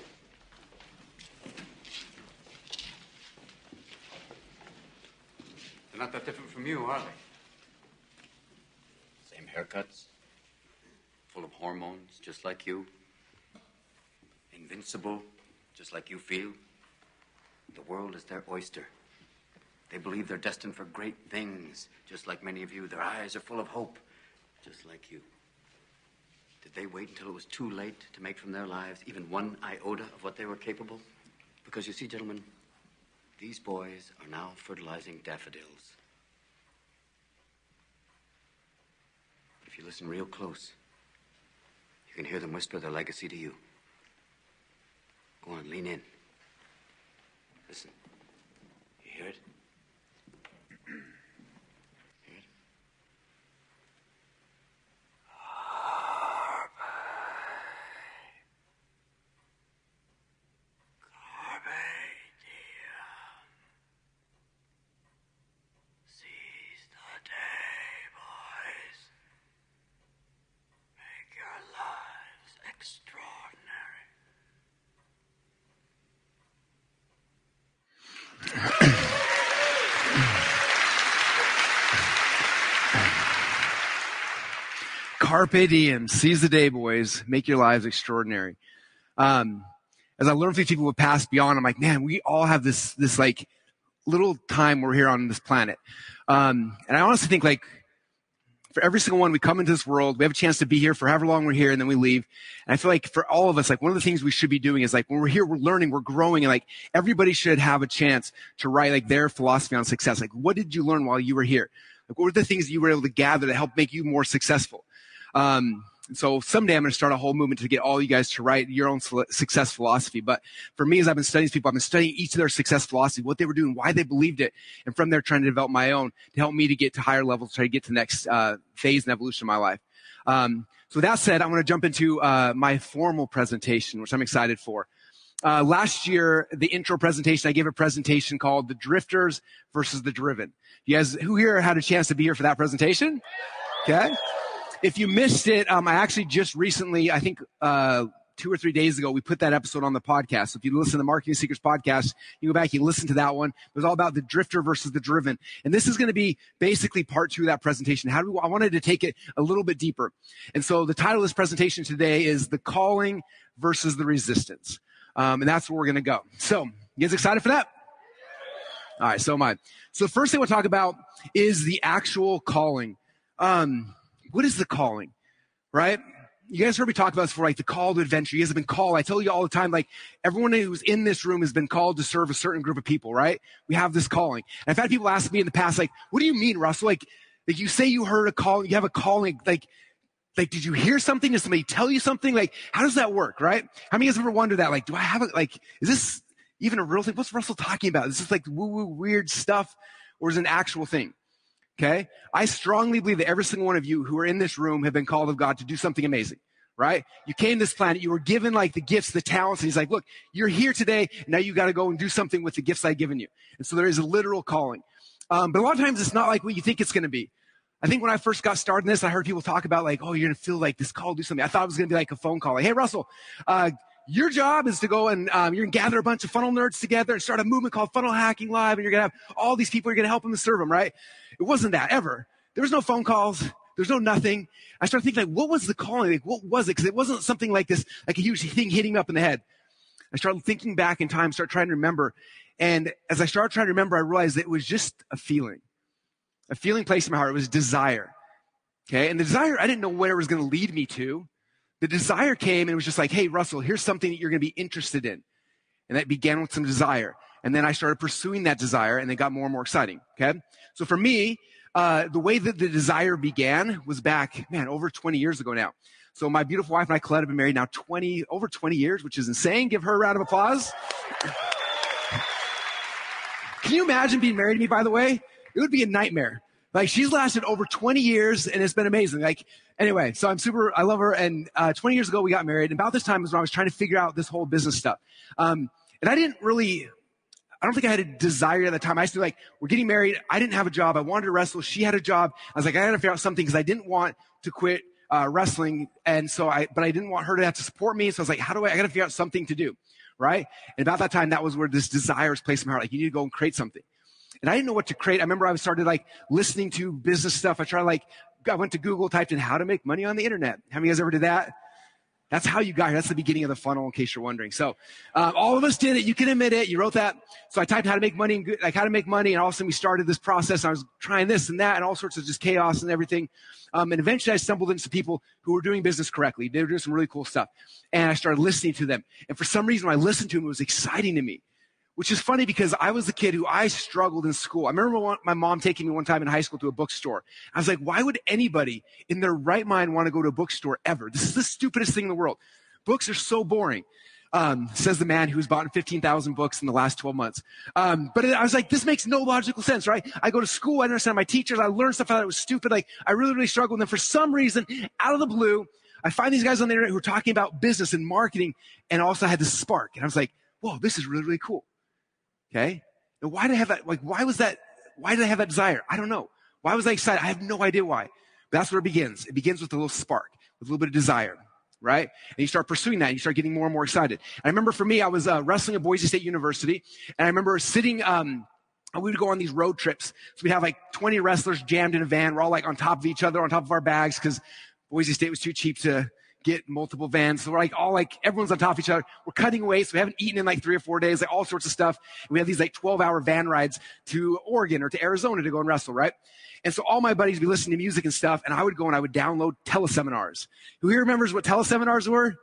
They're not that different from you, are they? Same haircuts, full of hormones, just like you. Invincible, just like you feel. The world is their oyster. They believe they're destined for great things, just like many of you. Their eyes are full of hope, just like you. Did they wait until it was too late to make from their lives even one iota of what they were capable? Because you see, gentlemen, these boys are now fertilizing daffodils. If you listen real close, you can hear them whisper their legacy to you. Go on, lean in. Listen. You hear it? Seize the day, boys. Make your lives extraordinary. Carpe diem, seize the day, boys. Make your lives extraordinary. Um, as I learn from these people who passed beyond, I'm like, man, we all have this this like little time we're here on this planet. Um, and I honestly think like for every single one, we come into this world, we have a chance to be here for however long we're here, and then we leave. And I feel like for all of us, like one of the things we should be doing is like when we're here, we're learning, we're growing, and like everybody should have a chance to write like their philosophy on success. Like, what did you learn while you were here? Like, what were the things that you were able to gather to help make you more successful? Um, so someday I'm going to start a whole movement to get all you guys to write your own success philosophy. But for me, as I've been studying these people, I've been studying each of their success philosophy, what they were doing, why they believed it, and from there trying to develop my own to help me to get to higher levels, try to get to the next uh, phase and evolution of my life. Um, so that said, I'm going to jump into uh, my formal presentation, which I'm excited for. Uh, last year, the intro presentation, I gave a presentation called "The Drifters versus the Driven." You guys, who here had a chance to be here for that presentation? Okay. If you missed it, um, I actually just recently, I think, uh, two or three days ago, we put that episode on the podcast. So if you listen to the Marketing Secrets podcast, you go back, you listen to that one. It was all about the drifter versus the driven. And this is going to be basically part two of that presentation. How do we, I wanted to take it a little bit deeper. And so the title of this presentation today is the calling versus the resistance. Um, and that's where we're going to go. So you guys excited for that? All right. So am I. So the first thing we'll talk about is the actual calling. Um, what is the calling? Right? You guys heard me talk about this before, like the call to adventure. You guys have been called. I tell you all the time, like everyone who's in this room has been called to serve a certain group of people, right? We have this calling. And I've had people ask me in the past, like, what do you mean, Russell? Like, like you say you heard a call, you have a calling, like, like, did you hear something? Did somebody tell you something? Like, how does that work, right? How many of you ever wondered that? Like, do I have a, like, is this even a real thing? What's Russell talking about? Is this like woo woo weird stuff or is it an actual thing? Okay. I strongly believe that every single one of you who are in this room have been called of God to do something amazing, right? You came to this planet, you were given like the gifts, the talents, and he's like, look, you're here today, now you got to go and do something with the gifts I've given you. And so there is a literal calling. Um, but a lot of times it's not like what you think it's going to be. I think when I first got started in this, I heard people talk about like, oh, you're going to feel like this call do something. I thought it was going to be like a phone call. Like, hey, Russell, uh, your job is to go and um, you're to gather a bunch of funnel nerds together and start a movement called Funnel Hacking Live, and you're to have all these people. You're to help them and serve them, right? It wasn't that ever. There was no phone calls. There's no nothing. I started thinking like, what was the calling? Like, what was it? Because it wasn't something like this, like a huge thing hitting me up in the head. I started thinking back in time, start trying to remember. And as I started trying to remember, I realized it was just a feeling, a feeling placed in my heart. It was desire. Okay. And the desire, I didn't know where it was going to lead me to. The desire came and it was just like, hey, Russell, here's something that you're going to be interested in. And that began with some desire. And then I started pursuing that desire and it got more and more exciting. Okay. So for me, uh, the way that the desire began was back, man, over 20 years ago now. So my beautiful wife and I, Colette, have been married now 20, over 20 years, which is insane. Give her a round of applause. Can you imagine being married to me, by the way? It would be a nightmare. Like she's lasted over 20 years and it's been amazing. Like anyway, so I'm super, I love her. And uh, 20 years ago we got married. And about this time was when I was trying to figure out this whole business stuff. Um, and I didn't really, I don't think I had a desire at the time. I used to be like, we're getting married. I didn't have a job. I wanted to wrestle. She had a job. I was like, I got to figure out something because I didn't want to quit uh, wrestling. And so I, but I didn't want her to have to support me. So I was like, how do I, I got to figure out something to do. Right. And about that time, that was where this desire was placed in my heart. Like, you need to go and create something. And I didn't know what to create. I remember I started like listening to business stuff. I tried like, I went to Google, typed in how to make money on the internet. How many of you guys ever did that? That's how you got here. That's the beginning of the funnel, in case you're wondering. So, uh, all of us did it. You can admit it. You wrote that. So I typed how to make money, and like how to make money, and all of a sudden we started this process. I was trying this and that, and all sorts of just chaos and everything. Um, and eventually, I stumbled into people who were doing business correctly. They were doing some really cool stuff, and I started listening to them. And for some reason, when I listened to them, it was exciting to me which is funny because I was the kid who I struggled in school. I remember my mom taking me one time in high school to a bookstore. I was like, why would anybody in their right mind want to go to a bookstore ever? This is the stupidest thing in the world. Books are so boring. Um, says the man who's bought 15,000 books in the last 12 months. Um, but I was like, this makes no logical sense, right? I go to school, I understand my teachers, I learn stuff I thought it was stupid. Like, I really, really struggled. And then for some reason, out of the blue, I find these guys on the internet who are talking about business and marketing and also had this spark. And I was like, whoa, this is really, really cool. Okay. And why did I have that? Like, why was that? Why did I have that desire? I don't know. Why was I excited? I have no idea why. But that's where it begins. It begins with a little spark, with a little bit of desire right? And you start pursuing that, and you start getting more and more excited. I remember for me, I was uh, wrestling at Boise State University, and I remember sitting. Um, we would go on these road trips. So we'd have like 20 wrestlers jammed in a van. We're all like on top of each other, on top of our bags, because Boise State was too cheap to get multiple vans. So we're like all like, everyone's on top of each other. We're cutting weight. So we haven't eaten in like three or four days, like all sorts of stuff. And we have these like 12 hour van rides to Oregon or to Arizona to go and wrestle, right? And so all my buddies would be listening to music and stuff. And I would go and I would download teleseminars. Who here remembers what teleseminars were?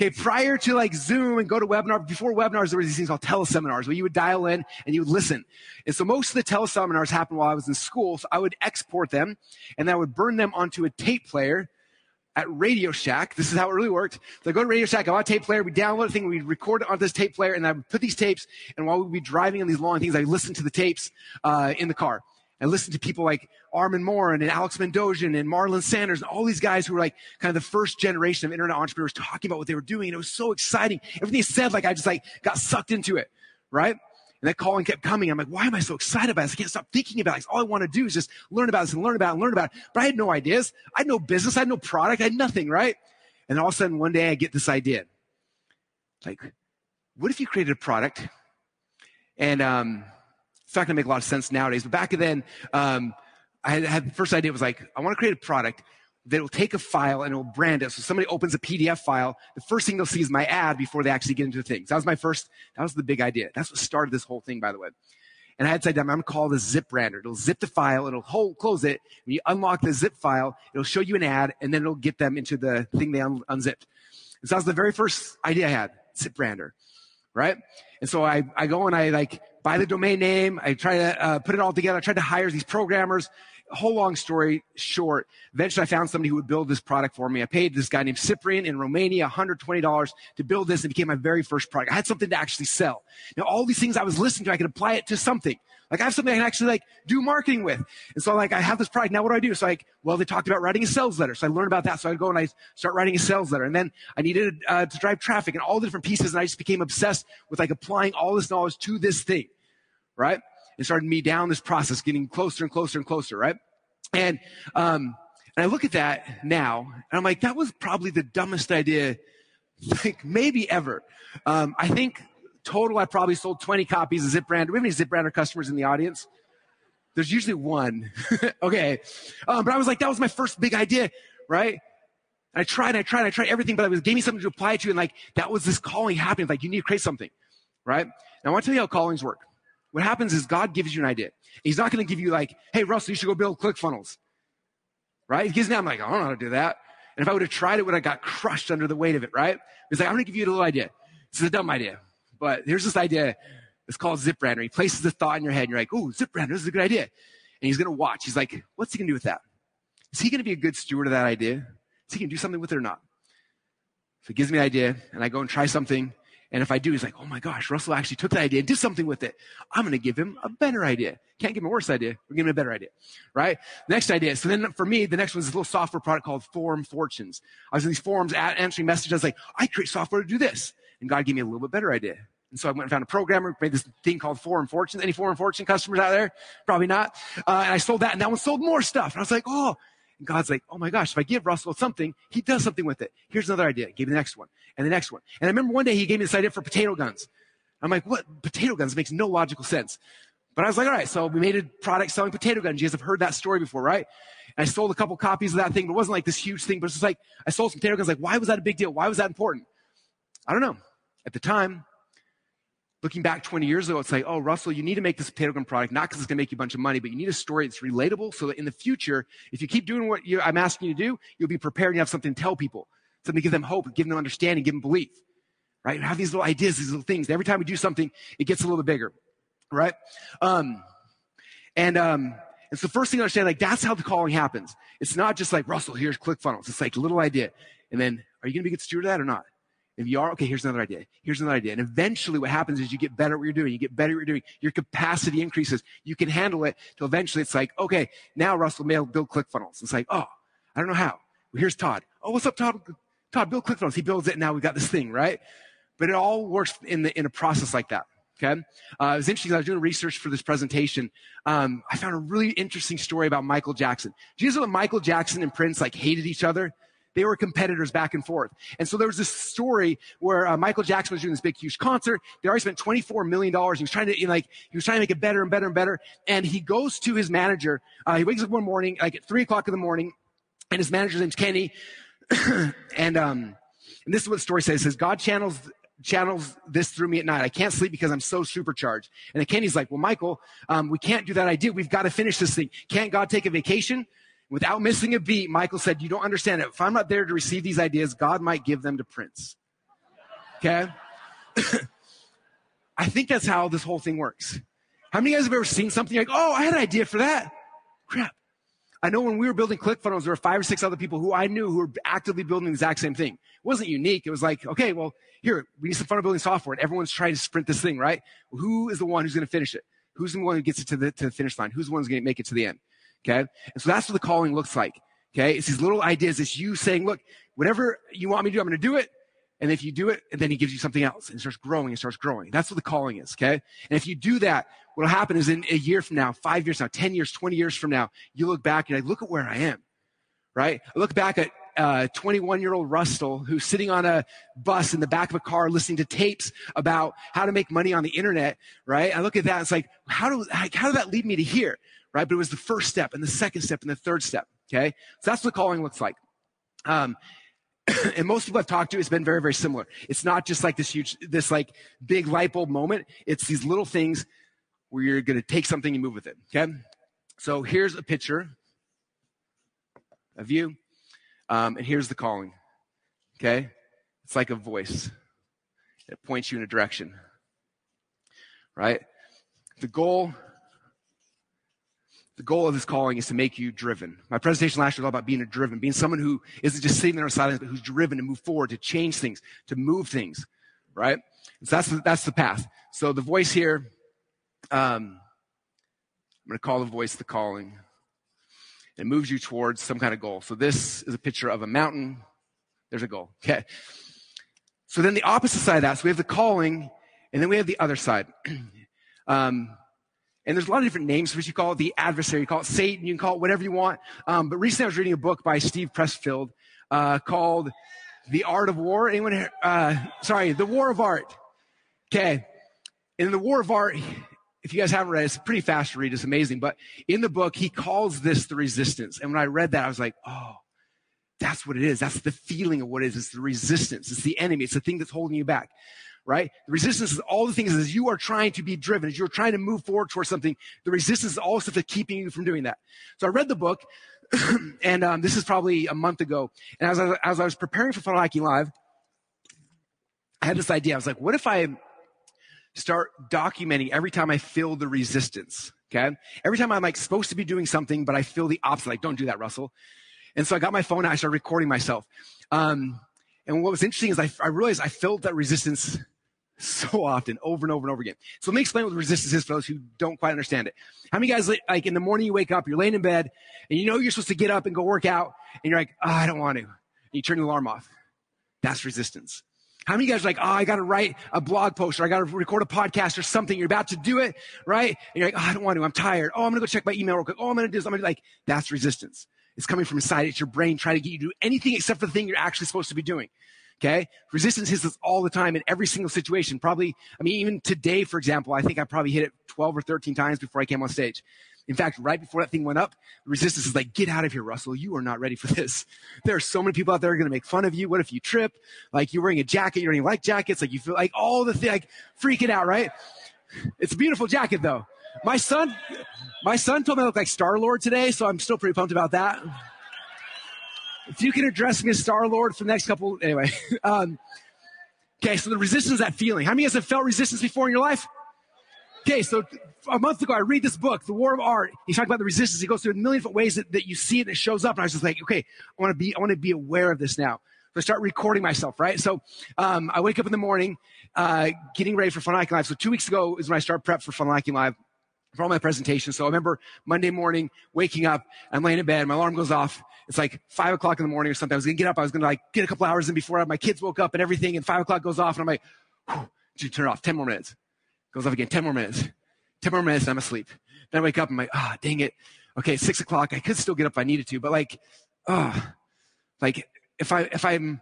Okay, prior to like Zoom and GoToWebinar, before webinars, there were these things called teleseminars where you would dial in and you would listen. And so most of the teleseminars happened while I was in school. So I would export them and I would burn them onto a tape player at Radio Shack. This is how it really worked. So I go to Radio Shack, I want a tape player, we download a thing, we record it onto this tape player, and I put these tapes, and while we'd be driving on these long things, I listened to the tapes uh, in the car. I listened to people like Armand Morin and Alex Mandossian and Marlon Sanders and all these guys who were like kind of the first generation of internet entrepreneurs talking about what they were doing. And it was so exciting. Everything they said, like I just like got sucked into it, right? And that calling kept coming. I'm like, why am I so excited about this? I can't stop thinking about it. All I want to do is just learn about this and learn about it and learn about it. But I had no ideas. I had no business. I had no product. I had nothing, right? And all of a sudden, one day I get this idea. Like, what if you created a product? And um, it's not going to make a lot of sense nowadays. But back then, um, I had, had the first idea was like, I want to create a product that will take a file and it will brand it. So somebody opens a PDF file, the first thing they'll see is my ad before they actually get into the things. That was my first, that was the big idea. That's what started this whole thing, by the way. And I had said, I'm going to call this zip brander. It'll zip the file, it'll hold, close it. When you unlock the zip file, it'll show you an ad, and then it'll get them into the thing they un- unzipped. And so that was the very first idea I had, zip brander, right? And so I, I go and I like buy the domain name. I try to uh, put it all together. I tried to hire these programmers whole long story short, eventually I found somebody who would build this product for me. I paid this guy named Cyprian in Romania $120 to build this and became my very first product. I had something to actually sell. Now, all these things I was listening to, I could apply it to something. Like I have something I can actually like do marketing with. And so like I have this product. Now what do I do? So like, well, they talked about writing a sales letter. So I learned about that. So I go and I start writing a sales letter. And then I needed uh, to drive traffic and all the different pieces. And I just became obsessed with like applying all this knowledge to this thing. Right. And started me down this process, getting closer and closer and closer. Right. And, um, and I look at that now and I'm like, that was probably the dumbest idea, like maybe ever. Um, I think total, I probably sold 20 copies of Zip Brand. Do we have any Zip Brander customers in the audience? There's usually one. okay. Um, but I was like, that was my first big idea, right? And I tried, I tried, I tried everything, but it was gave me something to apply to, and like that was this calling happening. Like you need to create something, right? And I want to tell you how callings work. What happens is God gives you an idea. He's not going to give you like, hey Russell, you should go build ClickFunnels, right? He gives me, I'm like, I don't know how to do that. And if I would have tried it, would have got crushed under the weight of it, right? He's like, I'm going to give you a little idea. This is a dumb idea. But here's this idea. It's called Zip Brander. He places the thought in your head, and you're like, "Oh, Zip Brander, this is a good idea." And he's going to watch. He's like, "What's he going to do with that? Is he going to be a good steward of that idea? Is he going to do something with it or not?" So he gives me an idea, and I go and try something. And if I do, he's like, "Oh my gosh, Russell actually took that idea and did something with it. I'm going to give him a better idea. Can't give him a worse idea. We're giving him a better idea, right? Next idea. So then for me, the next one is this little software product called Forum Fortunes. I was in these forums answering messages. I was like, I create software to do this. And God gave me a little bit better idea. And so I went and found a programmer, made this thing called Forum Fortunes. Any Forum Fortune customers out there? Probably not. Uh, and I sold that, and that one sold more stuff. And I was like, oh. And God's like, oh my gosh, if I give Russell something, he does something with it. Here's another idea. Gave me the next one, and the next one. And I remember one day he gave me this idea for potato guns. I'm like, what? Potato guns? Makes no logical sense. But I was like, all right, so we made a product selling potato guns. You guys have heard that story before, right? And I sold a couple copies of that thing, but it wasn't like this huge thing, but it's just like, I sold some potato guns. Like, why was that a big deal? Why was that important? I don't know. At the time, looking back 20 years ago, it's like, oh, Russell, you need to make this potato gun product, not because it's going to make you a bunch of money, but you need a story that's relatable so that in the future, if you keep doing what I'm asking you to do, you'll be prepared and you have something to tell people, something to give them hope, give them understanding, give them belief, right? Have these little ideas, these little things. Every time we do something, it gets a little bit bigger, right? Um, and, um, it's the first thing to understand, like, that's how the calling happens. It's not just like, Russell, here's ClickFunnels. It's like little idea. And then, are you going to be a good steward of that or not? If you are, okay, here's another idea. Here's another idea. And eventually what happens is you get better at what you're doing. You get better at what you're doing. Your capacity increases. You can handle it till eventually it's like, okay, now Russell Mail build ClickFunnels. It's like, oh, I don't know how. Well, here's Todd. Oh, what's up, Todd? Todd, build ClickFunnels. He builds it and now we've got this thing, right? But it all works in the, in a process like that. Okay. Uh, it was interesting. I was doing research for this presentation. Um, I found a really interesting story about Michael Jackson. Do you know that Michael Jackson and Prince like hated each other? They were competitors back and forth. And so there was this story where uh, Michael Jackson was doing this big, huge concert. They already spent $24 million. He was trying to, you know, like, he was trying to make it better and better and better. And he goes to his manager. Uh, he wakes up one morning, like at three o'clock in the morning, and his manager's name's Kenny. and, um, and this is what the story says. It says, God channels channels this through me at night. I can't sleep because I'm so supercharged. And Kenny's like, well, Michael, um, we can't do that idea. We've got to finish this thing. Can't God take a vacation? Without missing a beat, Michael said, You don't understand it. If I'm not there to receive these ideas, God might give them to Prince. Okay? I think that's how this whole thing works. How many of you guys have ever seen something like, oh, I had an idea for that? Crap. I know when we were building ClickFunnels, there were five or six other people who I knew who were actively building the exact same thing. It wasn't unique. It was like, okay, well, here, we need some funnel building software. And everyone's trying to sprint this thing, right? Who is the one who's going to finish it? Who's the one who gets it to the, to the finish line? Who's the one who's going to make it to the end? Okay. And so that's what the calling looks like. Okay. It's these little ideas. It's you saying, look, whatever you want me to do, I'm going to do it. And if you do it, and then he gives you something else and starts growing and starts growing. That's what the calling is. Okay. And if you do that, what'll happen is in a year from now, five years now, 10 years, 20 years from now, you look back and like, look at where I am. Right. I look back at uh, 21 year old Russell who's sitting on a bus in the back of a car listening to tapes about how to make money on the internet, right? I look at that, it's like, how, do, how did that lead me to here? Right? But it was the first step and the second step and the third step. Okay. So that's what calling looks like. Um, and most people I've talked to, it's been very, very similar. It's not just like this huge, this like big light bulb moment. It's these little things where you're going to take something and move with it. Okay. So here's a picture of you. Um, and here's the calling. Okay. It's like a voice. It points you in a direction. Right? The goal the goal of this calling is to make you driven. My presentation last year was all about being a driven, being someone who isn't just sitting there in silence, but who's driven to move forward, to change things, to move things, right? So that's the, that's the path. So the voice here, um, I'm going to call the voice the calling. It moves you towards some kind of goal. So this is a picture of a mountain. There's a goal. Okay. So then the opposite side of that, so we have the calling, and then we have the other side. um, and there's a lot of different names for what you call it the adversary. You call it Satan. You can call it whatever you want. Um, but recently I was reading a book by Steve Pressfield uh, called The Art of War. Anyone? Uh, sorry, The War of Art. Okay. In The War of Art, if you guys haven't read it, it's pretty fast to read. It's amazing. But in the book, he calls this the resistance. And when I read that, I was like, oh, that's what it is. That's the feeling of what it is. It's the resistance. It's the enemy. It's the thing that's holding you back right? The resistance is all the things as you are trying to be driven, as you're trying to move forward towards something, the resistance is all stuff that's keeping you from doing that. So I read the book, and um, this is probably a month ago. And as I, as I was preparing for Funnel Hacking Live, I had this idea. I was like, what if I start documenting every time I feel the resistance? Okay. Every time I'm like supposed to be doing something, but I feel the opposite. Like, don't do that, Russell. And so I got my phone out. I started recording myself. Um, and what was interesting is I, I realized I felt that resistance so often, over and over and over again. So let me explain what resistance is for those who don't quite understand it. How many guys, like in the morning you wake up, you're laying in bed, and you know you're supposed to get up and go work out, and you're like, oh, I don't want to. And you turn the alarm off. That's resistance. How many guys are like, oh, I got to write a blog post or I got to record a podcast or something. You're about to do it, right? And you're like, oh, I don't want to. I'm tired. Oh, I'm going to go check my email real quick. Oh, I'm going to do this. I'm going to like, that's resistance. It's coming from inside. It's your brain trying to get you to do anything except for the thing you're actually supposed to be doing. Okay. Resistance hits us all the time in every single situation. Probably, I mean, even today, for example, I think I probably hit it 12 or 13 times before I came on stage. In fact, right before that thing went up, resistance is like, get out of here, Russell. You are not ready for this. There are so many people out there going to make fun of you. What if you trip? Like you're wearing a jacket. You don't even like jackets. Like you feel like all the thing, like freaking out, right? It's a beautiful jacket though. My son, my son told me I look like Star Lord today, so I'm still pretty pumped about that if you can address me as Star Lord for the next couple, anyway. Um, okay, so the resistance, that feeling. How many of you have felt resistance before in your life? Okay, so a month ago, I read this book, The War of Art. He's talking about the resistance. He goes through a million different ways that, that you see it and it shows up. And I was just like, okay, I want to be, I want to be aware of this now. So I start recording myself, right? So um, I wake up in the morning, uh, getting ready for Funnel Hacking Live. So two weeks ago is when I start prep for Funnel Hacking Live for all my presentations. So I remember Monday morning waking up, I'm laying in bed, my alarm goes off. It's like five o'clock in the morning or something. I was gonna get up. I was gonna like get a couple hours in before my kids woke up and everything. And five o'clock goes off, and I'm like, Whew, you turn it off. Ten more minutes. Goes off again. Ten more minutes. Ten more minutes. And I'm asleep. Then I wake up. I'm like, ah, oh, dang it. Okay, six o'clock. I could still get up if I needed to, but like, oh, like if I if I'm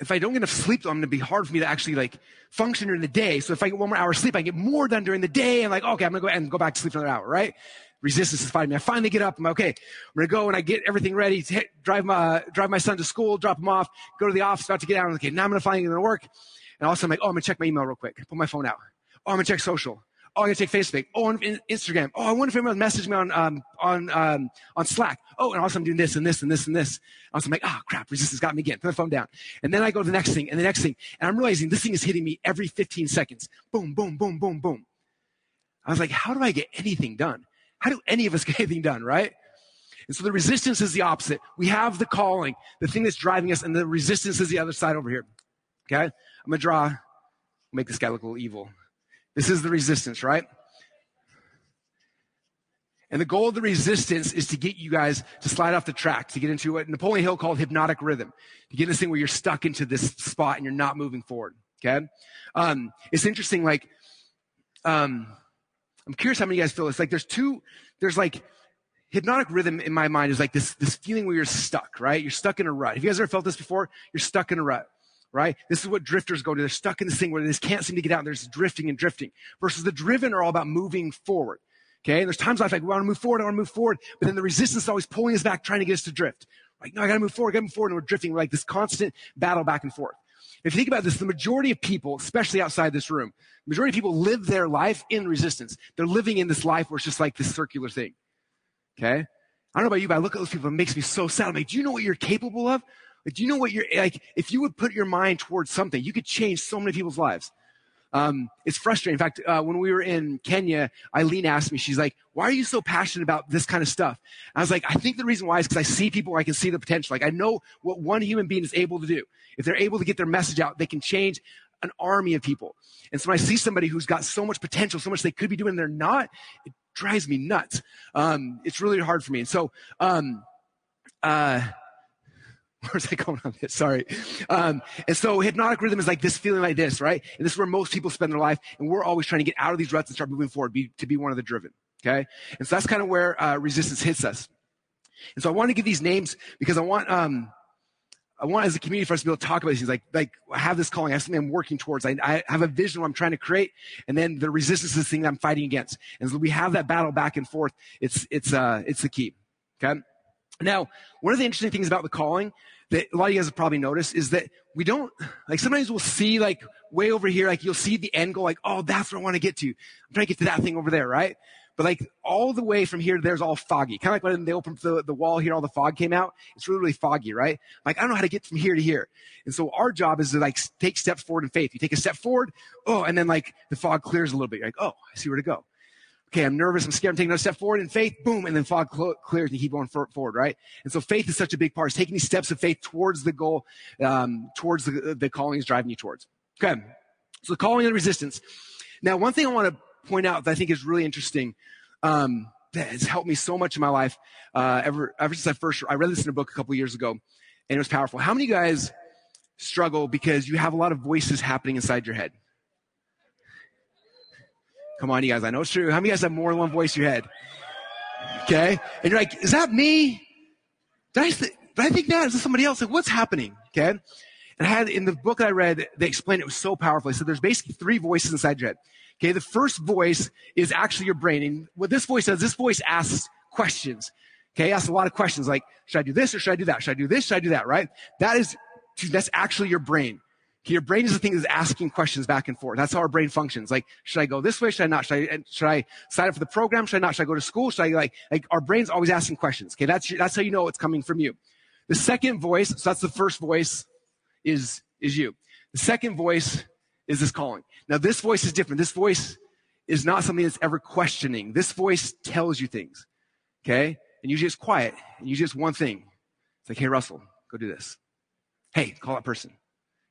if I don't get enough sleep, I'm going to be hard for me to actually like function during the day. So if I get one more hour of sleep, I get more done during the day. And like, okay, I'm going to go and go back to sleep another hour, right? Resistance is fighting me. I finally get up. I'm like, okay. I'm to go and I get everything ready to hit, drive my, drive my son to school, drop him off, go to the office, about to get out. I'm like, okay, now I'm to finally to work. And also I'm like, oh, I'm to check my email real quick. Put my phone out. Oh, I'm to check social. Oh, I'm gonna take Facebook. Oh, on Instagram. Oh, I wonder if anyone messaged me on um, on um, on Slack. Oh, and also I'm doing this and this and this and this. Also, I'm like, oh, crap, resistance got me again. Put my phone down. And then I go to the next thing and the next thing, and I'm realizing this thing is hitting me every 15 seconds. Boom, boom, boom, boom, boom. I was like, how do I get anything done? How do any of us get anything done, right? And so the resistance is the opposite. We have the calling, the thing that's driving us, and the resistance is the other side over here. Okay? I'm gonna draw, make this guy look a little evil. This is the resistance, right? And the goal of the resistance is to get you guys to slide off the track, to get into what Napoleon Hill called hypnotic rhythm, to get this thing where you're stuck into this spot and you're not moving forward. Okay. Um, it's interesting. Like, um, I'm curious how many of you guys feel this. Like, there's two, there's like, hypnotic rhythm in my mind is like this, this feeling where you're stuck, right? You're stuck in a rut. Have you guys ever felt this before? You're stuck in a rut right? This is what drifters go to. They're stuck in this thing where they just can't seem to get out. They're just drifting and drifting. Versus the driven are all about moving forward. Okay. And there's times I like, we want to move forward. I want to move forward. But then the resistance is always pulling us back, trying to get us to drift. Like, no, I got to move forward, I got to move forward. And we're drifting. We're like this constant battle back and forth. If you think about this, the majority of people, especially outside this room, majority of people live their life in resistance. They're living in this life where it's just like this circular thing. Okay. I don't know about you, but I look at those people, it makes me so sad. I'm like, do you know what you're capable of? Like, do you know what you're like? If you would put your mind towards something, you could change so many people's lives. Um, it's frustrating. In fact, uh, when we were in Kenya, Eileen asked me, she's like, why are you so passionate about this kind of stuff? I was like, I think the reason why is because I see people, I can see the potential. Like I know what one human being is able to do. If they're able to get their message out, they can change an army of people. And so when I see somebody who's got so much potential, so much they could be doing, they're not, it drives me nuts. Um, it's really hard for me. And so, um, uh, Where's I going on this? Sorry. Um, and so hypnotic rhythm is like this feeling like this, right? And this is where most people spend their life. And we're always trying to get out of these ruts and start moving forward, be, to be one of the driven. Okay. And so that's kind of where, uh, resistance hits us. And so I want to give these names because I want, um, I want as a community for us to be able to talk about these things. Like, like I have this calling. I have something I'm working towards. I, I have a vision what I'm trying to create. And then the resistance is the thing that I'm fighting against. And so we have that battle back and forth. It's, it's, uh, it's the key. Okay. Now, one of the interesting things about the calling that a lot of you guys have probably noticed is that we don't, like sometimes we'll see like way over here, like you'll see the end goal, like, oh, that's where I want to get to. I'm trying to get to that thing over there, right? But like all the way from here to there's all foggy. Kind of like when they opened the, the wall here, all the fog came out. It's really, really foggy, right? Like I don't know how to get from here to here. And so our job is to like take steps forward in faith. You take a step forward, oh, and then like the fog clears a little bit. You're like, oh, I see where to go okay, I'm nervous, I'm scared, I'm taking another step forward in faith, boom, and then fog cl- clears and you keep going for- forward, right? And so faith is such a big part. It's taking these steps of faith towards the goal, um, towards the, the calling is driving you towards. Okay. So calling and resistance. Now, one thing I want to point out that I think is really interesting, um, that has helped me so much in my life, uh, ever, ever since I first, I read this in a book a couple years ago and it was powerful. How many guys struggle because you have a lot of voices happening inside your head? Come on, you guys. I know it's true. How many guys have more than one voice in your head? Okay. And you're like, is that me? Did I, th- did I think that? Is this somebody else? Like, what's happening? Okay. And I had in the book that I read, they explained it was so powerful. So there's basically three voices inside your head. Okay. The first voice is actually your brain. And what this voice does, this voice asks questions. Okay. Asks a lot of questions like, should I do this or should I do that? Should I do this? Should I do that? Right? That is, that's actually your brain. Your brain is the thing that's asking questions back and forth. That's how our brain functions. Like, should I go this way? Should I not? Should I, should I sign up for the program? Should I not? Should I go to school? Should I like, like our brain's always asking questions. Okay. That's, that's how you know it's coming from you. The second voice, so that's the first voice is, is you. The second voice is this calling. Now this voice is different. This voice is not something that's ever questioning. This voice tells you things. Okay. And usually it's quiet. And usually it's one thing. It's like, Hey, Russell, go do this. Hey, call that person.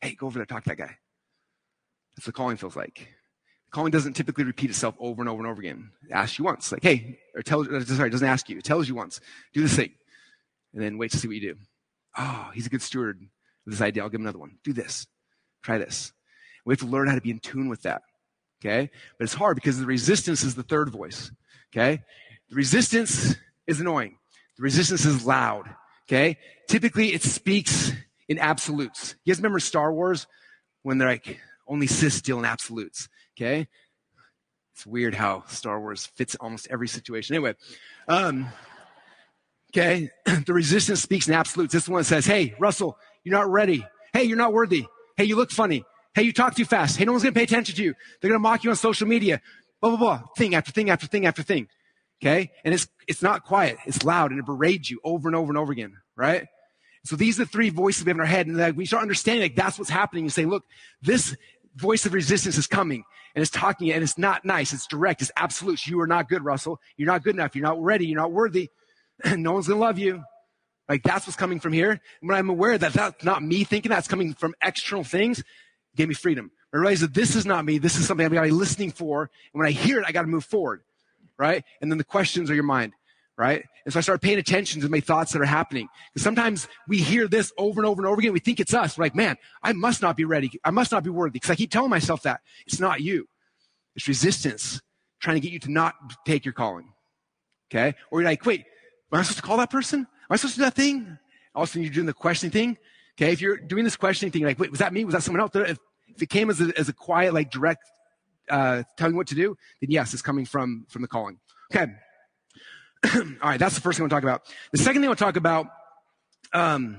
Hey, go over there, talk to that guy. That's what calling feels like. Calling doesn't typically repeat itself over and over and over again. It asks you once, like, hey, or tells, uh, sorry, it doesn't ask you. It tells you once, do this thing. And then wait to see what you do. Oh, he's a good steward of this idea. I'll give him another one. Do this. Try this. We have to learn how to be in tune with that. Okay? But it's hard because the resistance is the third voice. Okay? The resistance is annoying. The resistance is loud. Okay? Typically it speaks in absolutes. You guys remember Star Wars when they're like, only Sith deal in absolutes. Okay? It's weird how Star Wars fits almost every situation. Anyway, um, okay, the resistance speaks in absolutes. This one says, hey, Russell, you're not ready. Hey, you're not worthy. Hey, you look funny. Hey, you talk too fast. Hey, no one's to pay attention to you. They're to mock you on social media. Blah, blah, blah. Thing after thing after thing after thing. Okay? And it's, it's not quiet. It's loud and it berates you over and over and over again. Right? So these are the three voices we have in our head. And like, we start understanding like that's what's happening. You say, look, this voice of resistance is coming and it's talking and it's not nice. It's direct. It's absolute. You are not good, Russell. You're not good enough. You're not ready. You're not worthy. no one's going to love you. Like that's what's coming from here. And when I'm aware that that's not me thinking that's coming from external things, gave me freedom. I realized that this is not me. This is something I've got to be listening for. And when I hear it, I got to move forward. Right? And then the questions are your mind right? And so I started paying attention to my thoughts that are happening. Because sometimes we hear this over and over and over again. We think it's us. We're like, man, I must not be ready. I must not be worthy. Because I keep telling myself that. It's not you. It's resistance trying to get you to not take your calling. Okay? Or you're like, wait, am I supposed to call that person? Am I supposed to do that thing? All of a sudden you're doing the questioning thing. Okay? If you're doing this questioning thing, like, wait, was that me? Was that someone else? If, if it came as a, as a quiet, like direct, uh, telling what to do, then yes, it's coming from, from the calling. Okay. All right, that's the first thing I want to talk about. The second thing I want to talk about, um,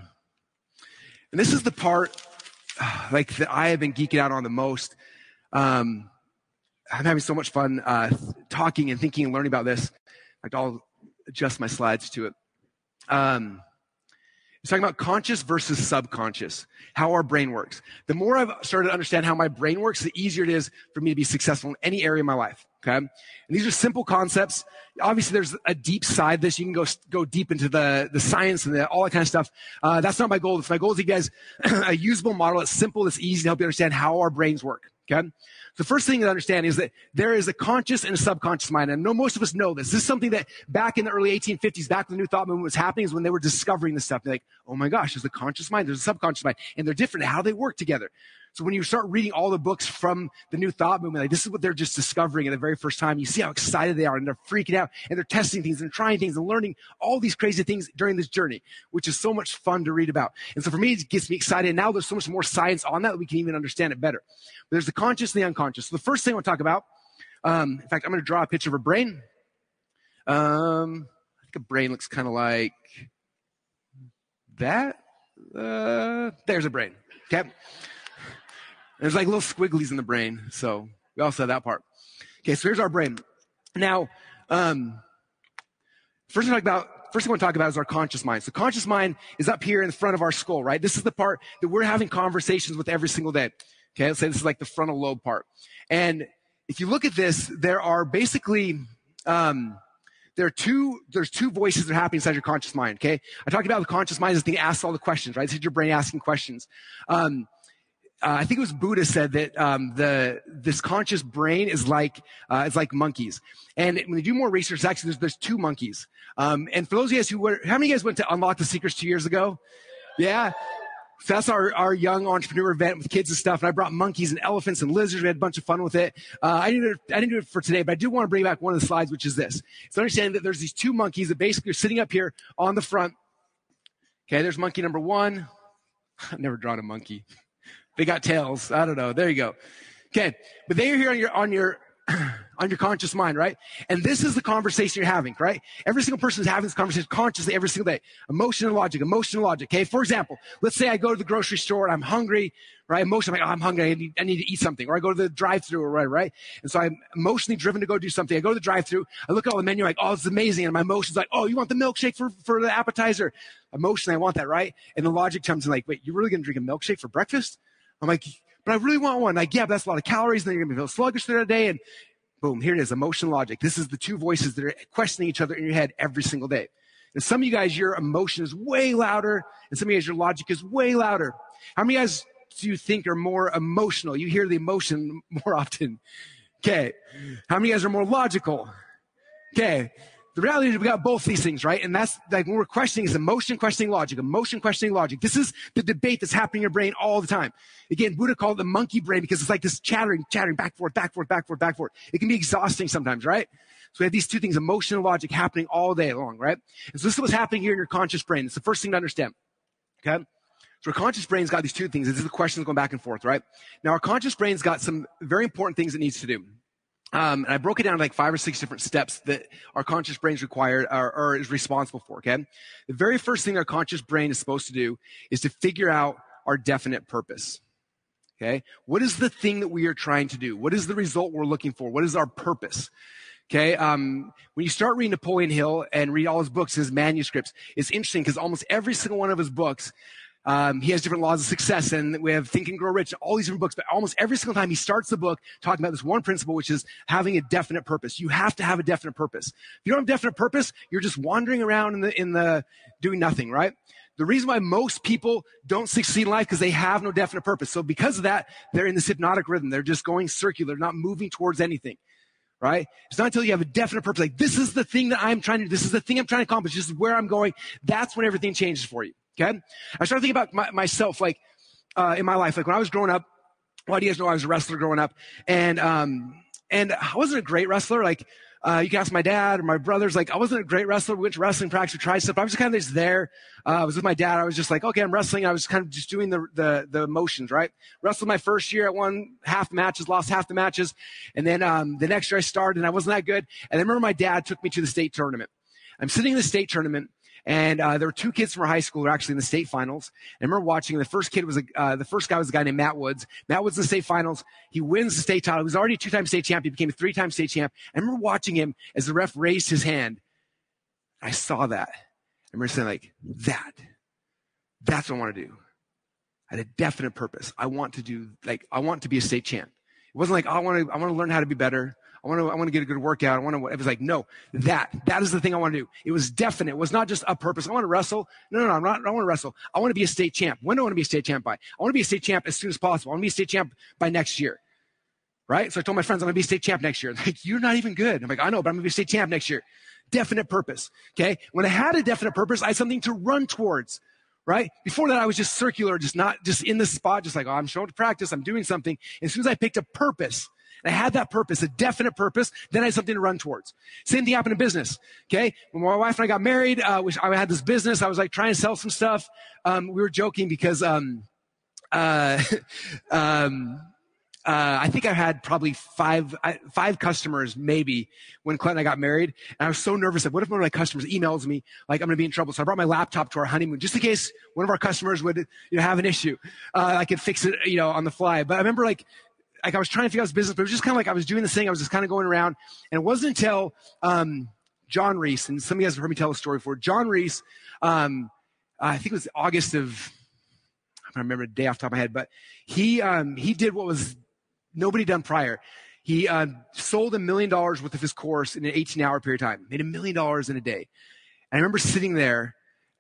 and this is the part like that I have been geeking out on the most. Um, I'm having so much fun uh, talking and thinking and learning about this. Like I'll adjust my slides to it. Um, He's talking about conscious versus subconscious, how our brain works. The more I've started to understand how my brain works, the easier it is for me to be successful in any area of my life. Okay. And these are simple concepts. Obviously, there's a deep side this. You can go, go deep into the, the science and the, all that kind of stuff. Uh, that's not my goal. My goal is to you guys a usable model that's simple, that's easy to help you understand how our brains work. Okay. The first thing to understand is that there is a conscious and a subconscious mind. And I know most of us know this. This is something that back in the early 1850s, back when the New Thought movement was happening, is when they were discovering this stuff. They're like, oh my gosh, there's a conscious mind, there's a subconscious mind, and they're different. How they work together. So when you start reading all the books from the New Thought movement, like this is what they're just discovering at the very first time. You see how excited they are and they're freaking out and they're testing things and trying things and learning all these crazy things during this journey, which is so much fun to read about. And so for me, it gets me excited. Now there's so much more science on that that we can even understand it better. But there's the conscious and the unconscious. So the first thing I to talk about, um, in fact, I'm going to draw a picture of a brain. Um, I think a brain looks kind of like that. Uh, there's a brain. Okay. There's like little squigglies in the brain. So we all have that part. Okay, so here's our brain. Now, um, first thing, about, first I want to talk about is our conscious mind. So conscious mind is up here in front of our skull, right? This is the part that we're having conversations with every single day. Okay, let's say this is like the frontal lobe part. And if you look at this, there are basically, um, there are two, there's two voices that are happening inside your conscious mind, okay? I talked about the conscious mind as the thing asks all the questions, right? This is your brain asking questions. Um, uh, I think it was Buddha said that um, the this conscious brain is like uh, it's like monkeys. And when they do more research, actually, there's there's two monkeys. Um, and for those of you guys who were, how many of you guys went to Unlock the Secrets two years ago? Yeah. So that's our, our young entrepreneur event with kids and stuff. And I brought monkeys and elephants and lizards. We had a bunch of fun with it. Uh, I, didn't, I didn't do it for today, but I do want to bring back one of the slides, which is this. It's understanding that there's these two monkeys that basically are sitting up here on the front. Okay, there's monkey number one. I've never drawn a monkey. They got tails. I don't know. There you go. Okay. But they are here on your, on your, on your conscious mind, right? And this is the conversation you're having, right? Every single person is having this conversation consciously every single day. Emotion and logic, emotion and logic. Okay. For example, let's say I go to the grocery store and I'm hungry, right? Emotion, I'm like, oh, I'm hungry. I need, I need to eat something. Or I go to the drive through or whatever, right? And so I'm emotionally driven to go do something. I go to the drive through. I look at all the menu, like, oh, it's amazing. And my emotion's like, oh, you want the milkshake for, for the appetizer? Emotionally, I want that, right? And the logic comes in like, wait, you're really going to drink a milkshake for breakfast? I'm like, but I really want one. Like, yeah, but that's a lot of calories. And then you're going to feel sluggish throughout the day. And boom, here it is. Emotion logic. This is the two voices that are questioning each other in your head every single day. And some of you guys, your emotion is way louder. And some of you guys, your logic is way louder. How many guys do you think are more emotional? You hear the emotion more often. Okay. How many guys are more logical? Okay the reality is we got both these things, right? And that's like when we're questioning is emotion questioning logic, emotion questioning logic. This is the debate that's happening in your brain all the time. Again, Buddha called it the monkey brain because it's like this chattering, chattering back forth, back forth, back forth, back forth. It can be exhausting sometimes, right? So we have these two things, emotion and logic happening all day long, right? And so this is what's happening here in your conscious brain. It's the first thing to understand. Okay? So our conscious brain's got these two things. This is the questions going back and forth, right? Now our conscious brain's got some very important things it needs to do. Um, and I broke it down to like five or six different steps that our conscious brain is required or, or is responsible for. Okay. The very first thing our conscious brain is supposed to do is to figure out our definite purpose. Okay. What is the thing that we are trying to do? What is the result we're looking for? What is our purpose? Okay. Um, when you start reading Napoleon Hill and read all his books, his manuscripts, it's interesting because almost every single one of his books um, he has different laws of success, and we have Think and Grow Rich, all these different books. But almost every single time he starts the book talking about this one principle, which is having a definite purpose. You have to have a definite purpose. If you don't have a definite purpose, you're just wandering around in the in the doing nothing, right? The reason why most people don't succeed in life because they have no definite purpose. So because of that, they're in this hypnotic rhythm. They're just going circular, not moving towards anything right? It's not until you have a definite purpose, like this is the thing that I'm trying to, this is the thing I'm trying to accomplish, this is where I'm going. That's when everything changes for you. Okay. I started thinking about my, myself, like, uh, in my life, like when I was growing up, do you guys know I was a wrestler growing up? And, um, and I wasn't a great wrestler. Like, uh, you can ask my dad or my brothers. Like, I wasn't a great wrestler. We went to wrestling practice, we tried stuff. I was kind of just there. Uh, I was with my dad. I was just like, okay, I'm wrestling. I was kind of just doing the, the, the motions, right? Wrestled my first year. I won half the matches, lost half the matches. And then, um, the next year I started and I wasn't that good. And I remember my dad took me to the state tournament. I'm sitting in the state tournament and uh, there were two kids from our high school who were actually in the state finals. I remember watching. The first kid was a, uh, the first guy was a guy named Matt Woods. Matt Woods in the state finals. He wins the state title. He was already a two-time state champ. He became a three-time state champ. I remember watching him as the ref raised his hand. I saw that. I remember saying like that. That's what I want to do. I had a definite purpose. I want to do, like, I want to be a state champ. It wasn't like, oh, I want to, I want to learn how to be better. I want to, I want to get a good workout. I want to, it was like, no, that, that is the thing I want to do. It was definite. It was not just a purpose. I want to wrestle. No, no, no, I'm not, I want to wrestle. I want to be a state champ. When do I want to be a state champ by? I want to be a state champ as soon as possible. I want to be a state champ by next year. Right? So I told my friends, I'm going to be state champ next year. Like, you're not even good. I'm like, I know, but I'm going to be state champ next year. Definite purpose. Okay. When I had a definite purpose, I had something to run towards right? Before that, I was just circular, just not just in the spot, just like, oh, I'm showing to practice, I'm doing something. As soon as I picked a purpose, I had that purpose, a definite purpose, then I had something to run towards. Same thing happened in business. Okay. When my wife and I got married, uh, I had this business. I was like trying to sell some stuff. Um, we were joking because, um, uh, um, uh, I think I had probably five, five customers maybe when Colette and I got married. And I was so nervous that what if one of my customers emails me like I'm going to be in trouble? So I brought my laptop to our honeymoon just in case one of our customers would, you know, have an issue. Uh, I could fix it, you know, on the fly. But I remember like, like I was trying to figure out this business, but it was just kind of like I was doing this thing. I was just kind of going around. And it wasn't until, um, John Reese, and some of you guys have heard me tell a story before. John Reese, um, I think it was August of, I don't remember the day off the top of my head, but he, um, he did what was nobody done prior. He uh, sold a million dollars worth of his course in an 18 hour period of time, made a million dollars in a day. And I remember sitting there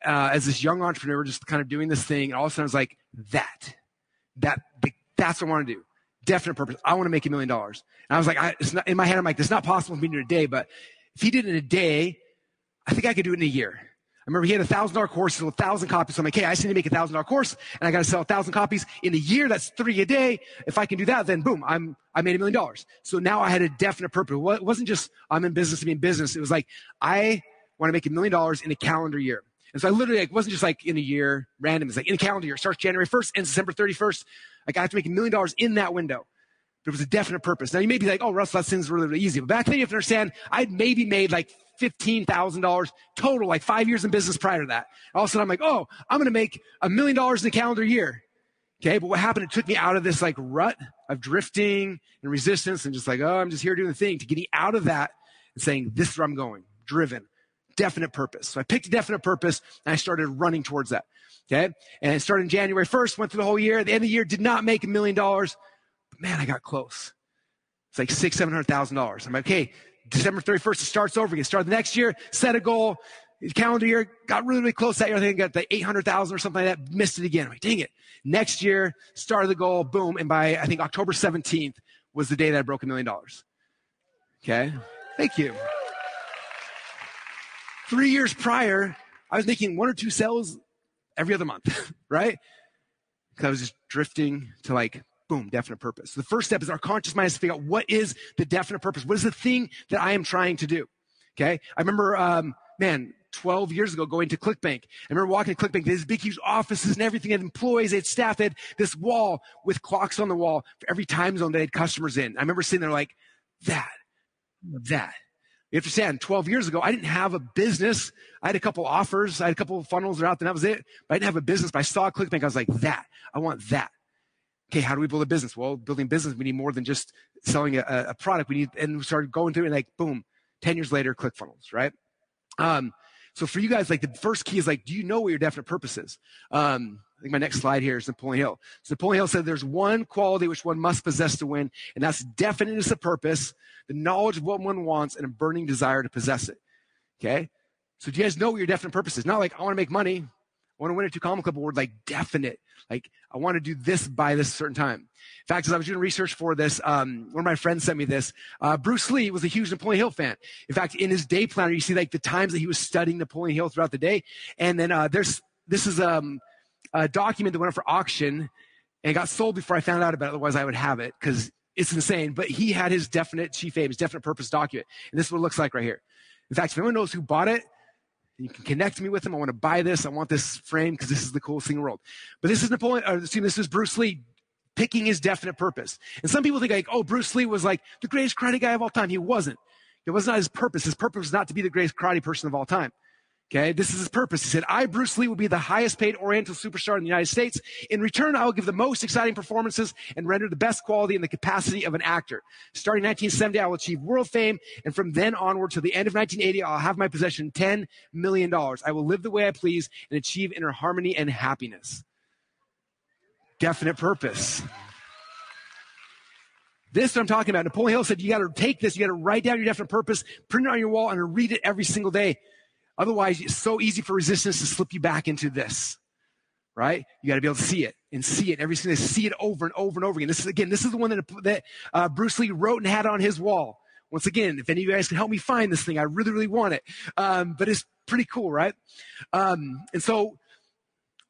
uh, as this young entrepreneur, just kind of doing this thing. And all of a sudden I was like, that, that, that's what I want to do. Definite purpose. I want to make a million dollars. And I was like, I, it's not, in my head, I'm like, it's not possible for me to a day, but if he did it in a day, I think I could do it in a year. I remember he had a thousand dollar course, sold a thousand copies. So I'm like, hey, I just need to make a thousand dollar course and I got to sell a thousand copies in a year. That's three a day. If I can do that, then boom, I'm, I made a million dollars. So now I had a definite purpose. It wasn't just I'm in business to be in business. It was like, I want to make a million dollars in a calendar year. And so I literally, like, wasn't just like in a year, random. It's like in a calendar year. Starts January 1st, ends December 31st. Like I have to make a million dollars in that window. There was a definite purpose. Now you may be like, oh, Russ, that seems really, really easy. But back then you have to understand, I'd maybe made like $15,000 total, like five years in business prior to that. All of a sudden I'm like, oh, I'm going to make a million dollars in a calendar year. Okay. But what happened? It took me out of this like rut of drifting and resistance and just like, oh, I'm just here doing the thing to getting out of that and saying, this is where I'm going, driven, definite purpose. So I picked a definite purpose and I started running towards that. Okay. And it started January 1st, went through the whole year. At the end of the year, did not make a million dollars, but man, I got close. It's like six, seven hundred thousand dollars. I'm like, okay, December 31st, it starts over again. Start the next year, set a goal. Calendar year, got really, really close that year. I think I got the 800,000 or something like that. Missed it again. I'm like, dang it. Next year, started the goal, boom. And by, I think October 17th was the day that I broke a million dollars. Okay. Thank you. Three years prior, I was making one or two sales every other month, right? Because I was just drifting to like boom, definite purpose. The first step is our conscious mind is to figure out what is the definite purpose? What is the thing that I am trying to do? Okay. I remember, um, man, 12 years ago going to ClickBank. I remember walking to ClickBank, these big, huge offices and everything, they had employees, they had staff, they had this wall with clocks on the wall for every time zone they had customers in. I remember sitting there like, that, that. You have to understand, 12 years ago, I didn't have a business. I had a couple offers. I had a couple funnels out there. and That was it. But I didn't have a business. But I saw ClickBank. I was like, that. I want that okay, how do we build a business? Well, building business, we need more than just selling a, a product. We need, and we started going through it and like, boom, 10 years later, ClickFunnels, right? Um, so for you guys, like the first key is like, do you know what your definite purpose is? Um, I think my next slide here is Napoleon Hill. So Napoleon Hill said there's one quality which one must possess to win, and that's definiteness of purpose, the knowledge of what one wants, and a burning desire to possess it. Okay? So do you guys know what your definite purpose is? Not like I want to make money. I want to win a two comma club award, like definite. Like I want to do this by this certain time. In fact, as I was doing research for this, um, one of my friends sent me this. Uh, Bruce Lee was a huge Napoleon Hill fan. In fact, in his day planner, you see like the times that he was studying Napoleon Hill throughout the day. And then uh, there's this is um, a document that went up for auction and got sold before I found out about it. Otherwise, I would have it because it's insane. But he had his definite chief aim, his definite purpose document, and this is what it looks like right here. In fact, if anyone knows who bought it, you can connect me with him. I want to buy this. I want this frame because this is the coolest thing in the world. But this is Napoleon, or excuse me, this is Bruce Lee picking his definite purpose. And some people think like, oh, Bruce Lee was like the greatest karate guy of all time. He wasn't. It was not his purpose. His purpose was not to be the greatest karate person of all time. Okay, this is his purpose. He said, I, Bruce Lee, will be the highest paid Oriental superstar in the United States. In return, I will give the most exciting performances and render the best quality and the capacity of an actor. Starting 1970, I will achieve world fame. And from then onward to the end of 1980, I'll have my possession $10 million. I will live the way I please and achieve inner harmony and happiness. Definite purpose. This I'm talking about. Napoleon Hill said, you got to take this, you got to write down your definite purpose, print it on your wall, and read it every single day. Otherwise, it's so easy for resistance to slip you back into this, right? You got to be able to see it and see it every single day, see it over and over and over again. This is again, this is the one that, that uh, Bruce Lee wrote and had on his wall. Once again, if any of you guys can help me find this thing, I really, really want it. Um, but it's pretty cool, right? Um, and so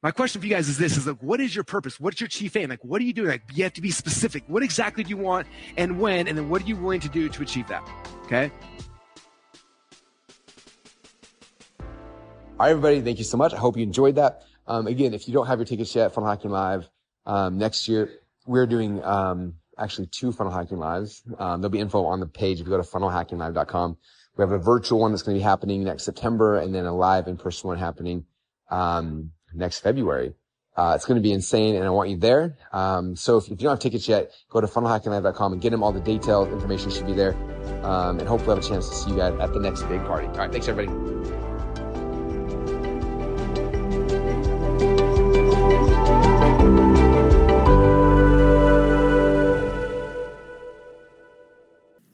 my question for you guys is this is like what is your purpose what's your chief aim like what are you doing like you have to be specific what exactly do you want and when and then what are you willing to do to achieve that okay All right, everybody, thank you so much. I hope you enjoyed that. Um, again, if you don't have your tickets yet, Funnel Hacking Live, um, next year, we're doing, um, actually two Funnel Hacking Lives. Um, there'll be info on the page if you go to funnelhackinglive.com. We have a virtual one that's going to be happening next September and then a live in-person one happening, um, next February. Uh, it's going to be insane and I want you there. Um, so if, if, you don't have tickets yet, go to funnelhackinglive.com and get them all the detailed information should be there. Um, and hopefully have a chance to see you guys at the next big party. All right. Thanks everybody.